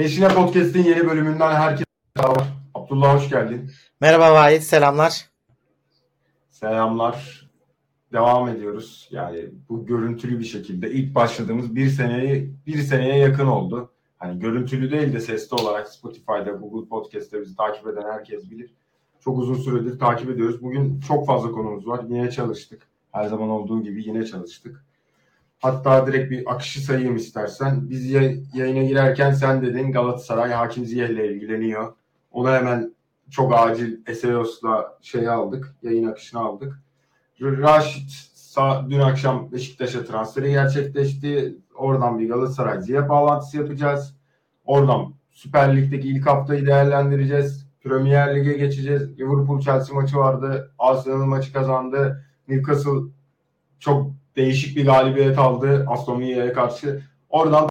Gençliğine Podcast'in yeni bölümünden herkese merhaba. Abdullah hoş geldin. Merhaba Vahit, selamlar. Selamlar. Devam ediyoruz. Yani bu görüntülü bir şekilde ilk başladığımız bir seneyi bir seneye yakın oldu. Hani görüntülü değil de sesli olarak Spotify'da, Google Podcast'te bizi takip eden herkes bilir. Çok uzun süredir takip ediyoruz. Bugün çok fazla konumuz var. Yine çalıştık. Her zaman olduğu gibi yine çalıştık. Hatta direkt bir akışı sayayım istersen. Biz yayına girerken sen dedin Galatasaray Hakim Ziyeh ile ilgileniyor. Onu hemen çok acil Eseos'la şey aldık. Yayın akışını aldık. Raşit dün akşam Beşiktaş'a transferi gerçekleşti. Oradan bir Galatasaray Ziyeh bağlantısı yapacağız. Oradan Süper Lig'deki ilk haftayı değerlendireceğiz. Premier Lig'e geçeceğiz. Liverpool Chelsea maçı vardı. Arsenal maçı kazandı. Newcastle çok değişik bir galibiyet aldı Aston Villa'ya karşı. Oradan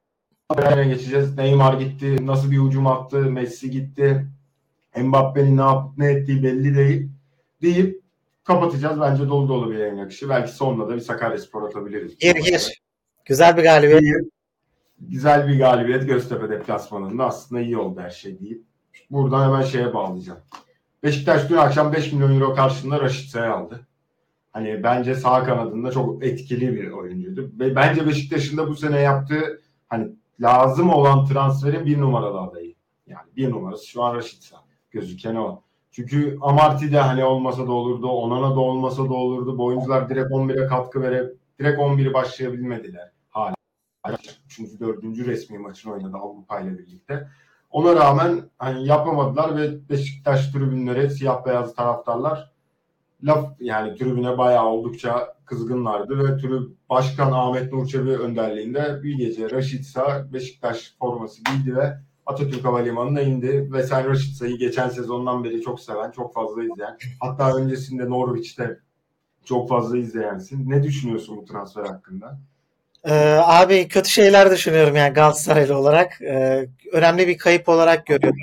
Bayern'e geçeceğiz. Neymar gitti. Nasıl bir hücum attı? Messi gitti. Mbappe'nin ne yapıp ne ettiği belli değil. Deyip kapatacağız. Bence dolu dolu bir yayın akışı. Belki sonunda da bir Sakaryaspor atabiliriz. Gir gir. Güzel bir galibiyet. İyi. Güzel bir galibiyet Göztepe deplasmanında. Aslında iyi oldu her şey deyip. Buradan hemen şeye bağlayacağım. Beşiktaş dün akşam 5 milyon euro karşılığında Raşit Say'ı aldı. Hani bence sağ kanadında çok etkili bir oyuncuydu. Ve bence Beşiktaş'ın da bu sene yaptığı hani lazım olan transferin bir numaralı adayı. Yani bir numarası şu an Raşit Sağ. Gözüken o. Çünkü Amarty de hani olmasa da olurdu. Onana da olmasa da olurdu. Bu oyuncular direkt 11'e katkı verip direkt 11'i başlayabilmediler. Hala. 3. 4. resmi maçını oynadı Avrupa ile birlikte. Ona rağmen hani yapamadılar ve Beşiktaş tribünleri siyah beyaz taraftarlar laf yani tribüne bayağı oldukça kızgınlardı ve tribün Başkan Ahmet Nurçevi önderliğinde bir gece Raşit Sağ Beşiktaş forması giydi ve Atatürk Havalimanı'na indi ve sen Raşit Sağ'ı geçen sezondan beri çok seven, çok fazla izleyen, hatta öncesinde Norwich'te çok fazla izleyensin. Ne düşünüyorsun bu transfer hakkında? Ee, abi kötü şeyler düşünüyorum yani Galatasaraylı olarak. Ee, önemli bir kayıp olarak görüyorum.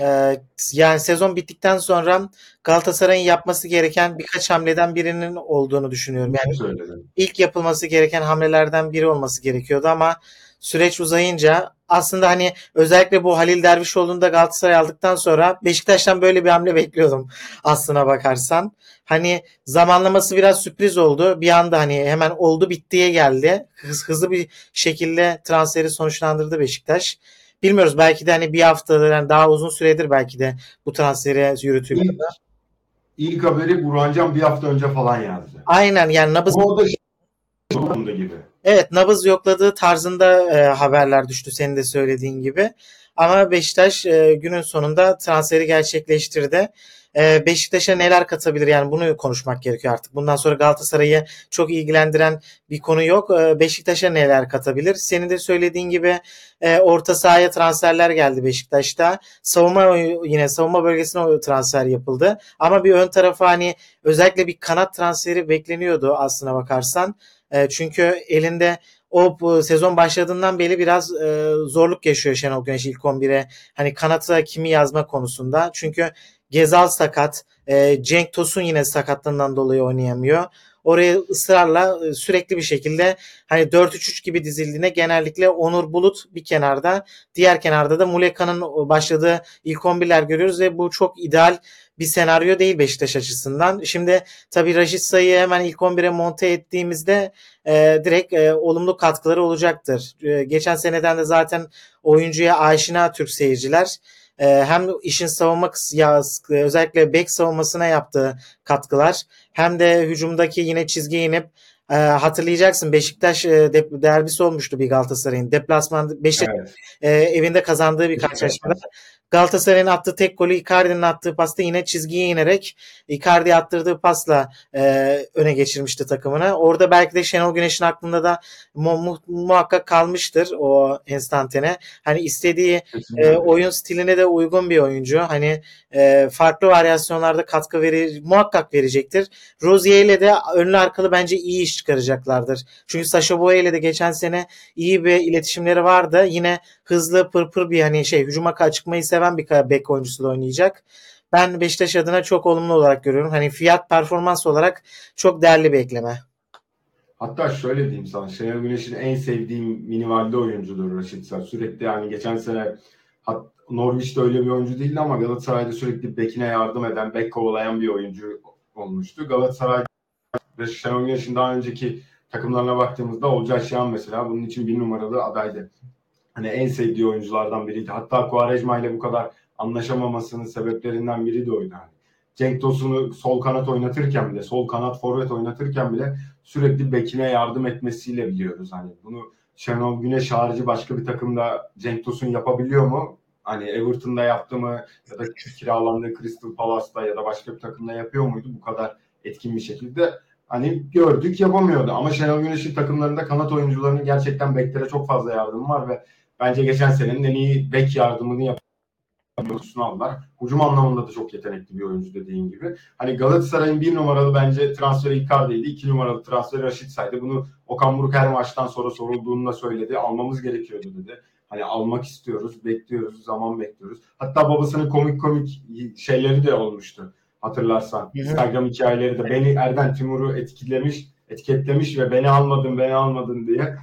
Ee, yani sezon bittikten sonra Galatasaray'ın yapması gereken birkaç hamleden birinin olduğunu düşünüyorum. Yani Söyledim. ilk yapılması gereken hamlelerden biri olması gerekiyordu ama süreç uzayınca aslında hani özellikle bu Halil Dervişoğlu'nu da Galatasaray aldıktan sonra Beşiktaş'tan böyle bir hamle bekliyordum aslına bakarsan. Hani zamanlaması biraz sürpriz oldu. Bir anda hani hemen oldu bittiye geldi. Hız, hızlı bir şekilde transferi sonuçlandırdı Beşiktaş. Bilmiyoruz belki de hani bir haftadır yani daha uzun süredir belki de bu transferi yürütülüyor. İlk, ilk haberi Burhancan bir hafta önce falan yazdı. Aynen yani nabız o da şey, gibi. Evet nabız yokladığı tarzında e, haberler düştü senin de söylediğin gibi. Ama Beşiktaş e, günün sonunda transferi gerçekleştirdi. E, Beşiktaş'a neler katabilir yani bunu konuşmak gerekiyor artık. Bundan sonra Galatasaray'ı çok ilgilendiren bir konu yok. E, Beşiktaş'a neler katabilir? Senin de söylediğin gibi e, orta sahaya transferler geldi Beşiktaş'ta. Savunma yine savunma bölgesine transfer yapıldı. Ama bir ön tarafa hani özellikle bir kanat transferi bekleniyordu aslına bakarsan. E, çünkü elinde o sezon başladığından beri biraz e, zorluk yaşıyor Şenol Güneş ilk 11'e. Hani kanata kimi yazma konusunda. Çünkü Gezal sakat. E, Cenk Tosun yine sakatlığından dolayı oynayamıyor. Oraya ısrarla e, sürekli bir şekilde hani 4-3-3 gibi dizildiğine genellikle Onur Bulut bir kenarda diğer kenarda da Muleka'nın başladığı ilk 11'ler görüyoruz ve bu çok ideal bir senaryo değil Beşiktaş açısından. Şimdi tabii Raşit Say'ı hemen ilk 11'e monte ettiğimizde e, direkt e, olumlu katkıları olacaktır. E, geçen seneden de zaten oyuncuya aşina Türk seyirciler e, hem işin savunma ya, özellikle bek savunmasına yaptığı katkılar hem de hücumdaki yine çizgi inip e, hatırlayacaksın Beşiktaş e, derbisi olmuştu bir Galatasaray'ın. Deplasman Beşiktaş evet. e, evinde kazandığı bir karşılaşmada. Galatasaray'ın attığı tek golü Icardi'nin attığı pasta yine çizgiye inerek Icardi'ye attırdığı pasla e, öne geçirmişti takımını. Orada belki de Şenol Güneş'in aklında da mu, mu, muhakkak kalmıştır o enstantane. Hani istediği e, oyun stiline de uygun bir oyuncu. Hani e, farklı varyasyonlarda katkı verir, muhakkak verecektir. Rozier ile de önlü arkalı bence iyi iş çıkaracaklardır. Çünkü Sasha Boye ile de geçen sene iyi bir iletişimleri vardı. Yine hızlı pırpır bir hani şey hücuma çıkmayı seven bir bek oyuncusu da oynayacak. Ben Beşiktaş adına çok olumlu olarak görüyorum. Hani fiyat performans olarak çok değerli bir ekleme. Hatta şöyle diyeyim sana. Şenol Güneş'in en sevdiğim minivalde oyuncudur Raşit Sağ. Sürekli yani geçen sene Hat, Norwich'te öyle bir oyuncu değildi ama Galatasaray'da sürekli bekine yardım eden, bek kovalayan bir oyuncu olmuştu. Galatasaray ve Şenol Güneş'in daha önceki takımlarına baktığımızda Olcay Şahan mesela bunun için bir numaralı adaydı. Hani en sevdiği oyunculardan biriydi. Hatta Quaresma ile bu kadar anlaşamamasının sebeplerinden biri de oydu. Hani Cenk Tosun'u sol kanat oynatırken bile, sol kanat forvet oynatırken bile sürekli bekine yardım etmesiyle biliyoruz. Hani bunu Şenol Güneş harici başka bir takımda Cenk Tosun yapabiliyor mu? Hani Everton'da yaptı mı ya da kiralandığı Crystal Palace'da ya da başka bir takımda yapıyor muydu bu kadar etkin bir şekilde? Hani gördük yapamıyordu ama Şenol Güneş'in takımlarında kanat oyuncularının gerçekten beklere çok fazla yardımı var ve bence geçen senenin en iyi bek yardımını mevzusunu aldılar. Hücum anlamında da çok yetenekli bir oyuncu dediğin gibi. Hani Galatasaray'ın bir numaralı bence transferi Icardi'ydi. iki numaralı transferi Raşitsa'ydı. Bunu Okan Buruk her maçtan sonra sorulduğunda söyledi. Almamız gerekiyordu dedi. Hani almak istiyoruz, bekliyoruz, zaman bekliyoruz. Hatta babasının komik komik şeyleri de olmuştu. Hatırlarsan. Instagram hikayeleri de beni Erden Timur'u etkilemiş, etiketlemiş ve beni almadın, beni almadın diye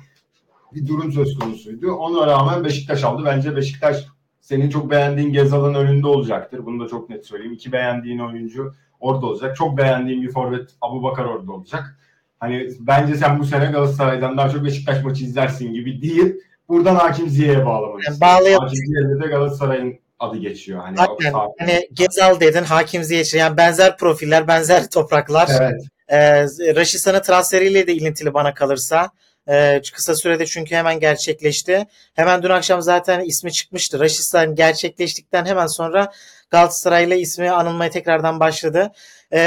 bir durum söz konusuydu. Ona rağmen Beşiktaş aldı. Bence Beşiktaş senin çok beğendiğin Gezal'ın önünde olacaktır. Bunu da çok net söyleyeyim. İki beğendiğin oyuncu orada olacak. Çok beğendiğin bir forvet Abu Bakar orada olacak. Hani bence sen bu sene Galatasaray'dan daha çok Beşiktaş maçı izlersin gibi değil. Buradan Hakim Ziye'ye bağlamak yani Bağlayalım. Hakim Ziye'de de Galatasaray'ın adı geçiyor. Hani, Aynen. Hani Gezal dedin, Hakim Ziye yani benzer profiller, benzer topraklar. Evet. Ee, Raşisa'nın transferiyle de ilintili bana kalırsa. Ee, kısa sürede çünkü hemen gerçekleşti. Hemen dün akşam zaten ismi çıkmıştı. Raşistan gerçekleştikten hemen sonra Galatasaray'la ismi anılmaya tekrardan başladı. Ee,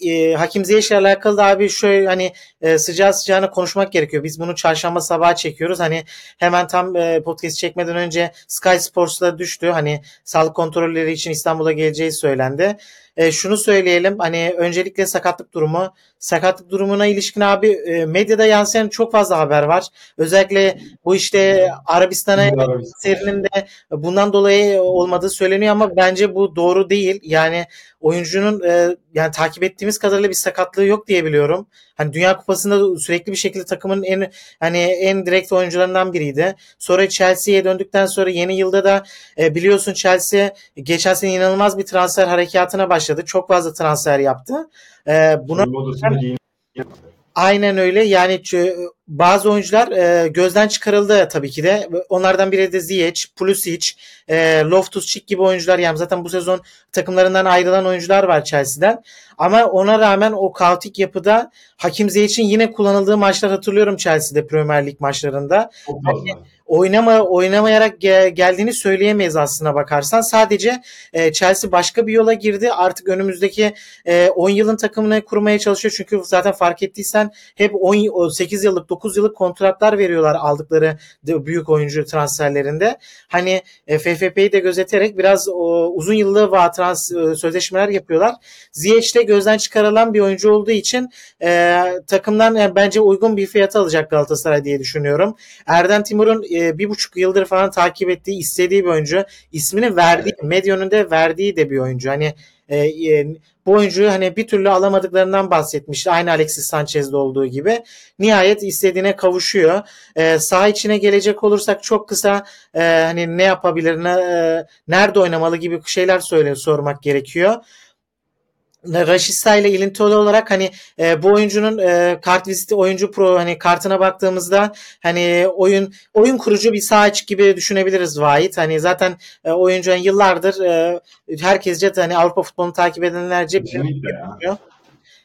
e, Hakim Ziyech ile alakalı da abi şöyle hani e, sıcağı sıcağına konuşmak gerekiyor. Biz bunu çarşamba sabahı çekiyoruz. Hani hemen tam e, podcast çekmeden önce Sky Sports'ta düştü. Hani sağlık kontrolleri için İstanbul'a geleceği söylendi. E, şunu söyleyelim hani öncelikle sakatlık durumu. Sakatlık durumuna ilişkin abi e, medyada yansıyan çok fazla haber var. Özellikle bu işte Arabistan'a serinin de bundan dolayı olmadığı söyleniyor ama bence bu doğru değil. Yani oyuncunun e, yani takip ettiğimiz kadarıyla bir sakatlığı yok diye biliyorum. Hani Dünya Kupası'nda sürekli bir şekilde takımın en hani en direkt oyuncularından biriydi. Sonra Chelsea'ye döndükten sonra yeni yılda da e, biliyorsun Chelsea geçen sene inanılmaz bir transfer harekatına başladı. Çok fazla transfer yaptı. E, buna Aynen öyle. Yani bazı oyuncular e, gözden çıkarıldı tabii ki de. Onlardan biri de Ziyech, Pulisic, e, Loftus-Cheek gibi oyuncular. Yani zaten bu sezon takımlarından ayrılan oyuncular var Chelsea'den. Ama ona rağmen o kaotik yapıda Hakim Ziyech'in yine kullanıldığı maçlar hatırlıyorum Chelsea'de Premier Lig maçlarında. Çok fazla. Yani oynama oynamayarak gel, geldiğini söyleyemeyiz aslına bakarsan. Sadece e, Chelsea başka bir yola girdi. Artık önümüzdeki e, 10 yılın takımını kurmaya çalışıyor. Çünkü zaten fark ettiysen hep 10 8 yıllık 9 yıllık kontratlar veriyorlar aldıkları büyük oyuncu transferlerinde. Hani e, FFP'yi de gözeterek biraz o, uzun yıllı vaat trans e, sözleşmeler yapıyorlar. Ziyech de gözden çıkarılan bir oyuncu olduğu için e, takımdan yani bence uygun bir fiyata alacak Galatasaray diye düşünüyorum. Erden Timur'un e, bir buçuk yıldır falan takip ettiği, istediği bir oyuncu. İsmini verdiği, medya önünde verdiği de bir oyuncu. Hani e, e, bu oyuncuyu hani bir türlü alamadıklarından bahsetmişti. Aynı Alexis Sanchez'de olduğu gibi. Nihayet istediğine kavuşuyor. E, saha içine gelecek olursak çok kısa e, hani ne yapabilir, ne, e, nerede oynamalı gibi şeyler söyle sormak gerekiyor. Raşista ile ilintili olarak hani e, bu oyuncunun e, kart viziti oyuncu pro hani kartına baktığımızda hani oyun oyun kurucu bir sağ gibi düşünebiliriz Vahit. Hani zaten e, oyuncu yani yıllardır e, herkesce hani Avrupa futbolunu takip edenlerce biliyor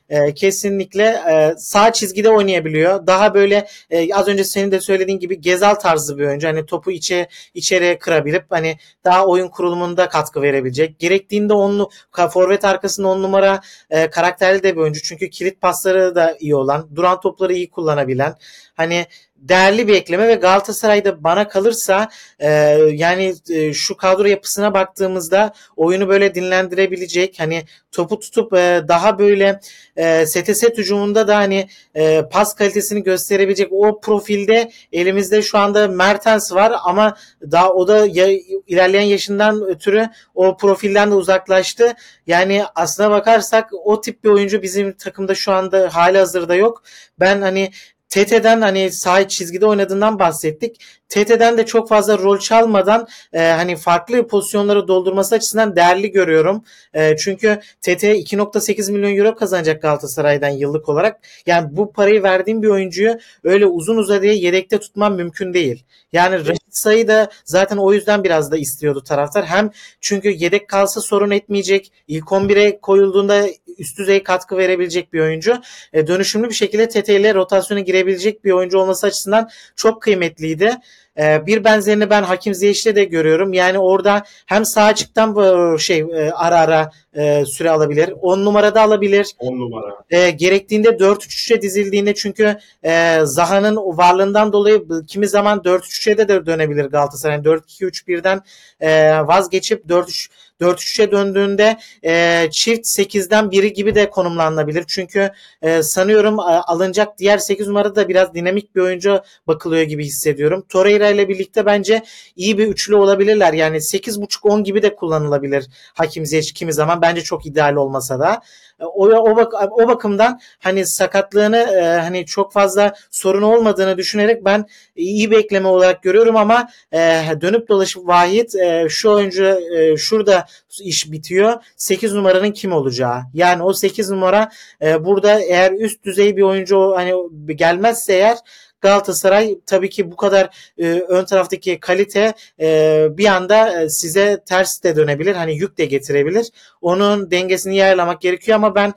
e, kesinlikle e, sağ çizgide oynayabiliyor. Daha böyle e, az önce senin de söylediğin gibi Gezal tarzı bir oyuncu. Hani topu içe içeriye kırabilip hani daha oyun kurulumunda katkı verebilecek. Gerektiğinde onlu forvet arkasında on numara e, karakterli de bir oyuncu. Çünkü kilit pasları da iyi olan, duran topları iyi kullanabilen. Hani değerli bir ekleme ve Galatasaray'da bana kalırsa e, yani e, şu kadro yapısına baktığımızda oyunu böyle dinlendirebilecek hani topu tutup e, daha böyle e, set hücumunda da hani e, pas kalitesini gösterebilecek o profilde elimizde şu anda Mertens var ama daha o da ya, ilerleyen yaşından ötürü o profilden de uzaklaştı. Yani aslına bakarsak o tip bir oyuncu bizim takımda şu anda hali hazırda yok. Ben hani TT'den hani sağ çizgide oynadığından bahsettik. TT'den de çok fazla rol çalmadan e, hani farklı pozisyonları doldurması açısından değerli görüyorum. E, çünkü TT 2.8 milyon euro kazanacak Galatasaray'dan yıllık olarak. Yani bu parayı verdiğim bir oyuncuyu öyle uzun uzadıya yedekte tutmam mümkün değil. Yani Raşit Say'ı da zaten o yüzden biraz da istiyordu taraftar. Hem çünkü yedek kalsa sorun etmeyecek. İlk 11'e koyulduğunda üst düzey katkı verebilecek bir oyuncu. E, dönüşümlü bir şekilde TT ile rotasyona girebilecek bir oyuncu olması açısından çok kıymetliydi. E, bir benzerini ben Hakim Ziyech'te de görüyorum. Yani orada hem sağ açıktan şey e, ara ara e, süre alabilir. 10 numarada alabilir. 10 numara. E, gerektiğinde 4-3-3'e dizildiğinde çünkü e, Zaha'nın varlığından dolayı kimi zaman 4-3-3'e de, dönebilir Galatasaray. 4-2-3-1'den e, vazgeçip 4-3 4-3'e döndüğünde e, çift 8'den biri gibi de konumlanabilir. Çünkü e, sanıyorum alınacak diğer 8 numarada da biraz dinamik bir oyuncu bakılıyor gibi hissediyorum. Torreira ile birlikte bence iyi bir üçlü olabilirler. Yani 8.5-10 gibi de kullanılabilir Hakim Ziyech kimi zaman. Bence çok ideal olmasa da. O, o, bak, o bakımdan hani sakatlığını e, hani çok fazla sorun olmadığını düşünerek ben iyi bir ekleme olarak görüyorum ama e, dönüp dolaşıp Vahit e, şu oyuncu e, şurada iş bitiyor. 8 numaranın kim olacağı. Yani o 8 numara e, burada eğer üst düzey bir oyuncu hani gelmezse eğer Galatasaray tabii ki bu kadar e, ön taraftaki kalite e, bir anda e, size ters de dönebilir. Hani yük de getirebilir. Onun dengesini ayarlamak gerekiyor ama ben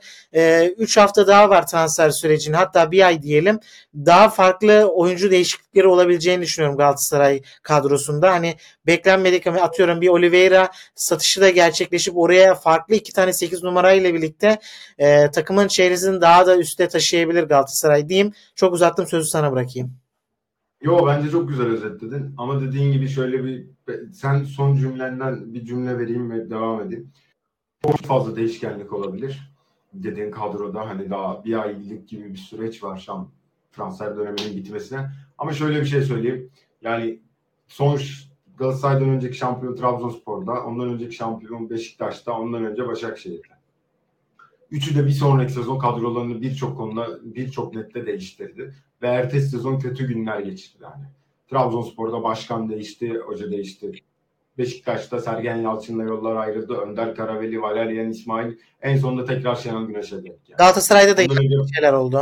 3 e, hafta daha var transfer sürecinin hatta bir ay diyelim. Daha farklı oyuncu değişiklikleri olabileceğini düşünüyorum Galatasaray kadrosunda. Hani beklenmedik ama atıyorum bir Oliveira satışı da gerçekleşip oraya farklı iki tane 8 numarayla birlikte e, takımın çeyresini daha da üste taşıyabilir Galatasaray diyeyim. Çok uzattım sözü sana bırakayım. Yo bence çok güzel özetledin ama dediğin gibi şöyle bir sen son cümlenden bir cümle vereyim ve devam edeyim. Çok fazla değişkenlik olabilir. Dediğin kadroda hani daha bir aylık gibi bir süreç var şu an transfer döneminin bitmesine. Ama şöyle bir şey söyleyeyim. Yani sonuç Galatasaray'dan önceki şampiyon Trabzonspor'da, ondan önceki şampiyon Beşiktaş'ta, ondan önce Başakşehir'de. Üçü de bir sonraki sezon kadrolarını birçok konuda birçok nette değiştirdi. Ve ertesi sezon kötü günler geçirdi yani. Trabzonspor'da başkan değişti, hoca değişti. Beşiktaş'ta Sergen Yalçın'la yollar ayrıldı. Önder Karaveli, Valerian İsmail en sonunda tekrar Şenol Güneş'e denk geldi. Galatasaray'da da önce... şeyler oldu.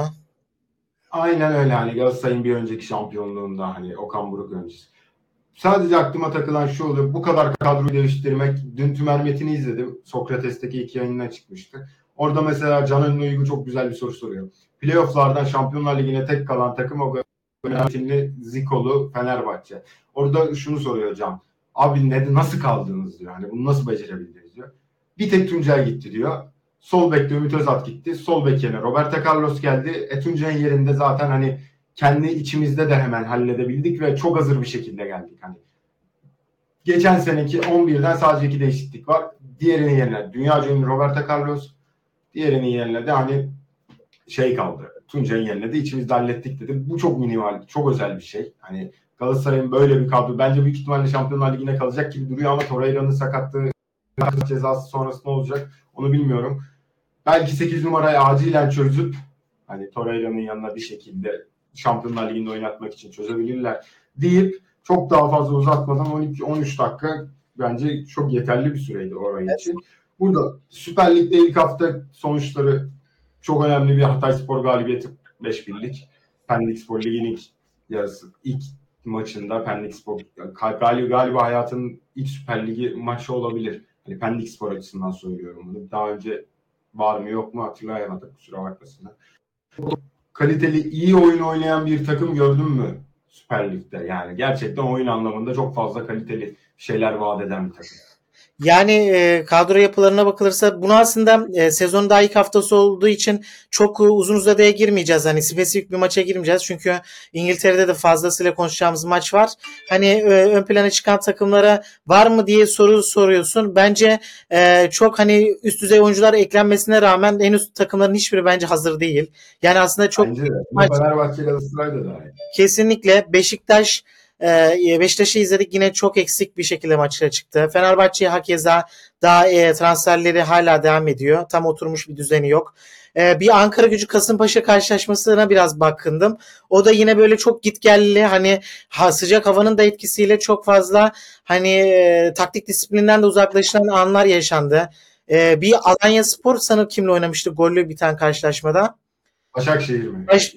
Aynen öyle hani Galatasaray'ın bir önceki şampiyonluğunda hani Okan Buruk öncesi. Sadece aklıma takılan şu oluyor. Bu kadar kadroyu değiştirmek. Dün Tümer Metin'i izledim. Sokrates'teki iki yayınına çıkmıştı. Orada mesela Can Önlü Uygu çok güzel bir soru soruyor. Playoff'lardan Şampiyonlar Ligi'ne tek kalan takım o Metinli Zikolu Fenerbahçe. Orada şunu soruyor Can. Abi ne, nasıl kaldınız diyor. Hani bunu nasıl becerebildiniz diyor. Bir tek Tuncel gitti diyor. Sol bekte Ümit Özat gitti. Sol bek yerine Roberto Carlos geldi. Etunce'nin yerinde zaten hani kendi içimizde de hemen halledebildik ve çok hazır bir şekilde geldik. Hani geçen seneki 11'den sadece iki değişiklik var. Diğerini yerine dünya ünlü Roberto Carlos, diğerini yerine de hani şey kaldı. Tuncay'ın yerine de içimizde hallettik dedim. Bu çok minimal, çok özel bir şey. Hani Galatasaray'ın böyle bir kadro. Bence büyük ihtimalle Şampiyonlar Ligi'ne kalacak gibi duruyor ama Torreira'nın sakatlığı cezası sonrası ne olacak onu bilmiyorum. Belki 8 numarayı acilen çözüp hani Torreira'nın yanına bir şekilde Şampiyonlar Ligi'nde oynatmak için çözebilirler deyip çok daha fazla uzatmadan 12-13 dakika bence çok yeterli bir süreydi orayı evet. için. Burada Süper Lig'de ilk hafta sonuçları çok önemli bir Hatay Spor galibiyeti 5 birlik. Pendik Spor Ligi'nin ilk yarısı ilk maçında Pendik Spor galiba, galiba hayatının ilk Süper Ligi maçı olabilir. Hani Pendik Spor açısından söylüyorum bunu. Daha önce var mı yok mu hatırlayamadık kusura bakmasınlar. Kaliteli iyi oyun oynayan bir takım gördün mü Süper Lig'de? Yani gerçekten oyun anlamında çok fazla kaliteli şeyler vaat eden bir takım. Yani e, kadro yapılarına bakılırsa bunu aslında e, sezonun daha ilk haftası olduğu için çok uzun uzadıya girmeyeceğiz. Hani spesifik bir maça girmeyeceğiz. Çünkü İngiltere'de de fazlasıyla konuşacağımız maç var. Hani e, ön plana çıkan takımlara var mı diye soru soruyorsun. Bence e, çok hani üst düzey oyuncular eklenmesine rağmen henüz takımların hiçbiri bence hazır değil. Yani aslında çok bence de. Maç... Fenerbahçe Galatasaray'da da Kesinlikle Beşiktaş E, Beşiktaş'ı izledik yine çok eksik bir şekilde maçlara çıktı. Fenerbahçe'ye hakeza daha e, transferleri hala devam ediyor. Tam oturmuş bir düzeni yok. E, bir Ankara gücü Kasımpaşa karşılaşmasına biraz bakındım. O da yine böyle çok gitgelli hani ha, sıcak havanın da etkisiyle çok fazla hani e, taktik disiplinden de uzaklaşılan anlar yaşandı. E, bir Alanya Spor sanırım kimle oynamıştı gollü bir tane karşılaşmada. Başakşehir mi? Baş,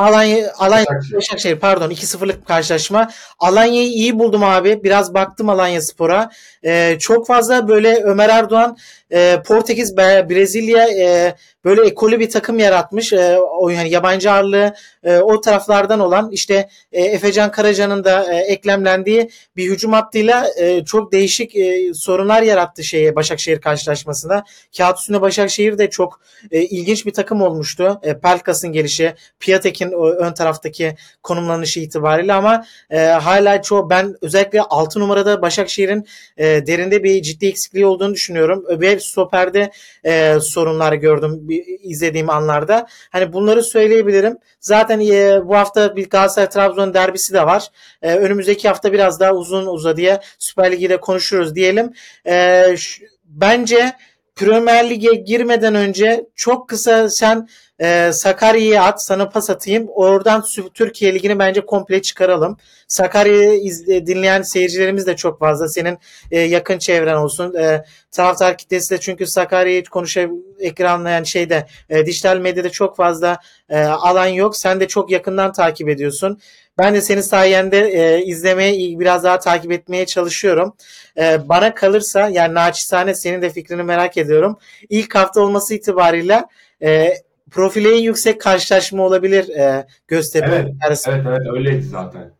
Alanya, Alanya Başakşehir. Başakşehir pardon 2-0'lık karşılaşma. Alanya'yı iyi buldum abi. Biraz baktım Alanya Spor'a. Ee, çok fazla böyle Ömer Erdoğan e, Portekiz, Brezilya e, böyle ekolü bir takım yaratmış. E, o yani yabancı ağırlığı e, o taraflardan olan işte e, Efecan Karaca'nın da e, eklemlendiği bir hücum hattıyla e, çok değişik e, sorunlar yarattı şeye Başakşehir karşılaşmasında. Kağıt üstünde Başakşehir de çok e, ilginç bir takım olmuştu. E, Pelkas'ın gelişi, Piatek'in ön taraftaki konumlanışı itibariyle ama e, hala çoğu ben özellikle 6 numarada Başakşehir'in e, derinde bir ciddi eksikliği olduğunu düşünüyorum. Öbür stoperde e, sorunlar gördüm bir, izlediğim anlarda. Hani bunları söyleyebilirim. Zaten e, bu hafta bir Galatasaray Trabzon derbisi de var. E, önümüzdeki hafta biraz daha uzun uzadıya Süper Lig'i de konuşuruz diyelim. E, şu- bence Premier Lig'e girmeden önce çok kısa sen e, Sakarya'ya at sana pas atayım. Oradan Türkiye Ligi'ni bence komple çıkaralım. Sakarya'yı izle- dinleyen seyircilerimiz de çok fazla. Senin e, yakın çevren olsun. E, taraftar kitlesi de çünkü Sakarya'yı konuşa ekranlayan şeyde e, dijital medyada çok fazla e, alan yok. Sen de çok yakından takip ediyorsun. Ben de senin sayende e, izlemeye biraz daha takip etmeye çalışıyorum. E, bana kalırsa yani naçizane senin de fikrini merak ediyorum. İlk hafta olması itibariyle e, profili en yüksek karşılaşma olabilir e, Göztepe Evet. Evet evet öyleydi zaten.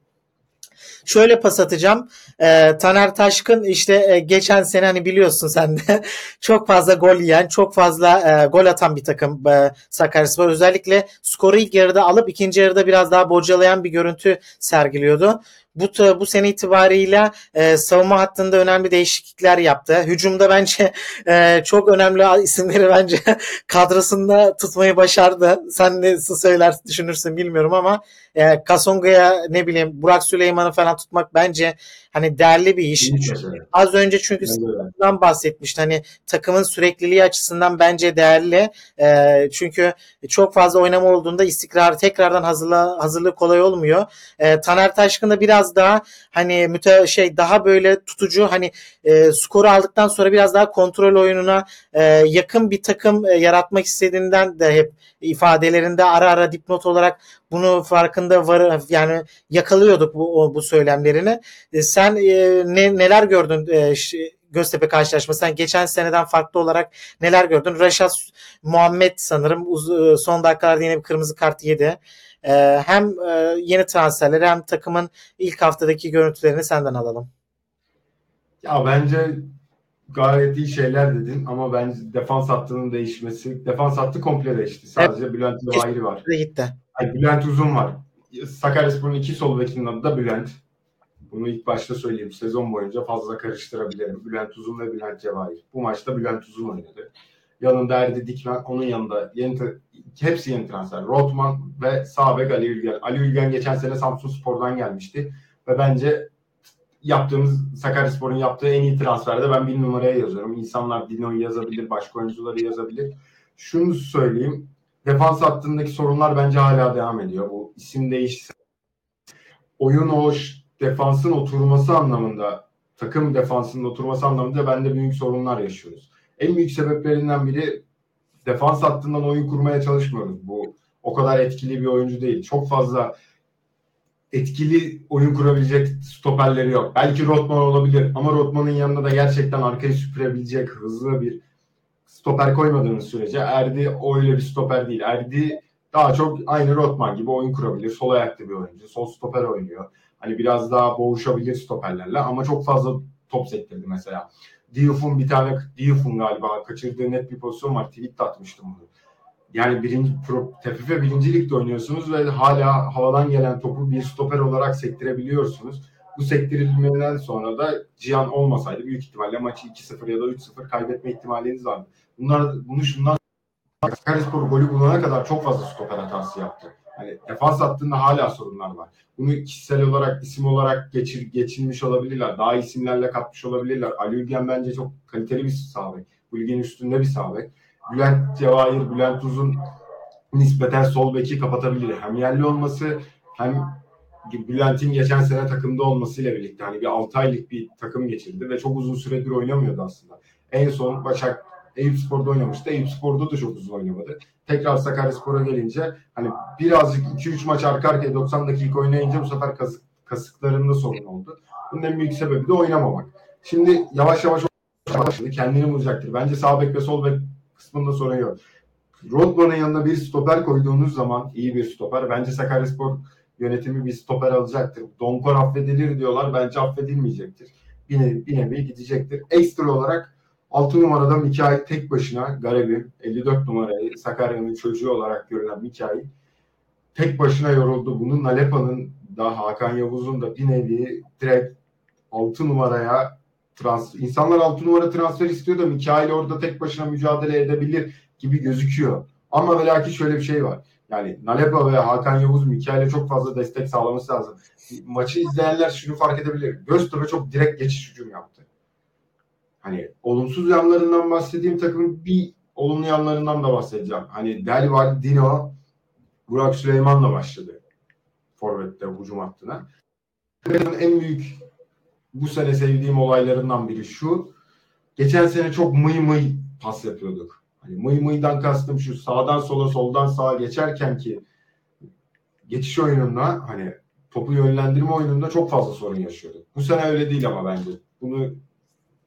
Şöyle pas atacağım. Ee, Taner Taşkın işte e, geçen sene hani biliyorsun sen de çok fazla gol yiyen, çok fazla e, gol atan bir takım e, Sakaryaspor. Özellikle skoru ilk yarıda alıp ikinci yarıda biraz daha bocalayan bir görüntü sergiliyordu. Bu bu sene itibariyle e, savunma hattında önemli değişiklikler yaptı. Hücumda bence e, çok önemli isimleri bence kadrosunda tutmayı başardı. Sen ne söyler düşünürsün bilmiyorum ama e, Kasonga'ya ne bileyim Burak Süleyman'ı falan tutmak bence hani değerli bir iş. Az önce çünkü bundan bahsetmişti. Hani takımın sürekliliği açısından bence değerli. Ee, çünkü çok fazla oynama olduğunda istikrar tekrardan hazırla, hazırlık kolay olmuyor. Ee, Taner Taşkın da biraz daha hani müte şey daha böyle tutucu hani e, skoru aldıktan sonra biraz daha kontrol oyununa e, yakın bir takım e, yaratmak istediğinden de hep ifadelerinde ara ara dipnot olarak bunu farkında var yani yakalıyorduk bu o- bu söylemlerini. E, sen e, ne, neler gördün e, Göztepe karşılaşması? Sen geçen seneden farklı olarak neler gördün? Raşat Muhammed sanırım e, son dakikalarda yine bir kırmızı kart yedi. E, hem e, yeni transferleri hem takımın ilk haftadaki görüntülerini senden alalım. Ya bence gayet iyi şeyler dedin ama bence defans hattının değişmesi, defans hattı komple değişti. Sadece Bülent Cevahiri var. Gitti. Ay, Bülent Uzun var. Sakaryaspor'un iki sol bekinin adı da Bülent. Bunu ilk başta söyleyeyim. Sezon boyunca fazla karıştırabilirim. Bülent Uzun ve Bülent Cevahir. Bu maçta Bülent Uzun oynadı. Yanında Erdi Dikmen, onun yanında yeni hepsi yeni transfer. Rotman ve sağ bek Ali Ülgen. Ali Ülgen geçen sene Samsun Spor'dan gelmişti. Ve bence yaptığımız Sakaryaspor'un yaptığı en iyi transferde ben bir numaraya yazıyorum. İnsanlar Dino'yu yazabilir, başka oyuncuları yazabilir. Şunu söyleyeyim. Defans hattındaki sorunlar bence hala devam ediyor. Bu isim değişse oyun o ş- defansın oturması anlamında takım defansının oturması anlamında bende büyük sorunlar yaşıyoruz. En büyük sebeplerinden biri defans hattından oyun kurmaya çalışmıyoruz. Bu o kadar etkili bir oyuncu değil. Çok fazla etkili oyun kurabilecek stoperleri yok. Belki Rotman olabilir ama Rotman'ın yanında da gerçekten arkayı süpürebilecek hızlı bir stoper koymadığınız sürece Erdi öyle bir stoper değil. Erdi daha çok aynı Rotman gibi oyun kurabilir. Sol ayaklı bir oyuncu. Sol stoper oynuyor. Hani biraz daha boğuşabilir stoperlerle ama çok fazla top sektirdi mesela. Diouf'un bir tane Diouf'un galiba kaçırdığı net bir pozisyon var. Tweet de atmıştım bunu. Yani birinci pro, TFF birinci ligde oynuyorsunuz ve hala havadan gelen topu bir stoper olarak sektirebiliyorsunuz. Bu sektirilmeden sonra da Cihan olmasaydı büyük ihtimalle maçı 2-0 ya da 3-0 kaybetme ihtimaliniz vardı. Bunlar bunu şundan Sakaryaspor golü bulana kadar çok fazla stoper hatası yaptı. Hani defans hattında hala sorunlar var. Bunu kişisel olarak, isim olarak geçir, geçilmiş olabilirler. Daha isimlerle katmış olabilirler. Ali Ülgen bence çok kaliteli bir sağ bek. Bu ligin üstünde bir sağ bek. Bülent Cevahir, Bülent Uzun nispeten sol beki kapatabilir. Hem yerli olması hem Bülent'in geçen sene takımda olmasıyla birlikte hani bir 6 aylık bir takım geçirdi ve çok uzun süredir oynamıyordu aslında. En son Başak Eyüp Spor'da oynamıştı. Eyüp Spor'da da çok uzun oynamadı. Tekrar Sakaryaspor'a gelince hani birazcık 2-3 maç arka arkaya 90 dakika oynayınca bu sefer kasık, kasıklarında sorun oldu. Bunun en büyük sebebi de oynamamak. Şimdi yavaş yavaş başladı. Kendini bulacaktır. Bence sağ bek ve sol bek kısmında sorun yok. Rodman'ın yanına bir stoper koyduğunuz zaman iyi bir stoper. Bence Sakaryaspor yönetimi bir stoper alacaktır. Donkor affedilir diyorlar. Bence affedilmeyecektir. Bir nevi, bir nevi gidecektir. Ekstra olarak 6 numarada Mikail tek başına Garebi 54 numarayı Sakarya'nın çocuğu olarak görülen Mikail tek başına yoruldu. Bunun Nalepa'nın da Hakan Yavuz'un da bir nevi direkt 6 numaraya transfer. İnsanlar 6 numara transfer istiyor da Mikail orada tek başına mücadele edebilir gibi gözüküyor. Ama ve şöyle bir şey var. Yani Nalepa ve Hakan Yavuz Mikail'e çok fazla destek sağlaması lazım. Maçı izleyenler şunu fark edebilir. Göztepe çok direkt geçiş hücum yaptı. Hani olumsuz yanlarından bahsedeyim takımın bir olumlu yanlarından da bahsedeceğim. Hani Delval, Dino, Burak Süleyman'la başladı. Forvet'te hücum hattına. En büyük bu sene sevdiğim olaylarından biri şu. Geçen sene çok mıy mıy pas yapıyorduk. Hani mıy mıydan kastım şu sağdan sola soldan sağa geçerken ki geçiş oyununda hani topu yönlendirme oyununda çok fazla sorun yaşıyorduk. Bu sene öyle değil ama bence. Bunu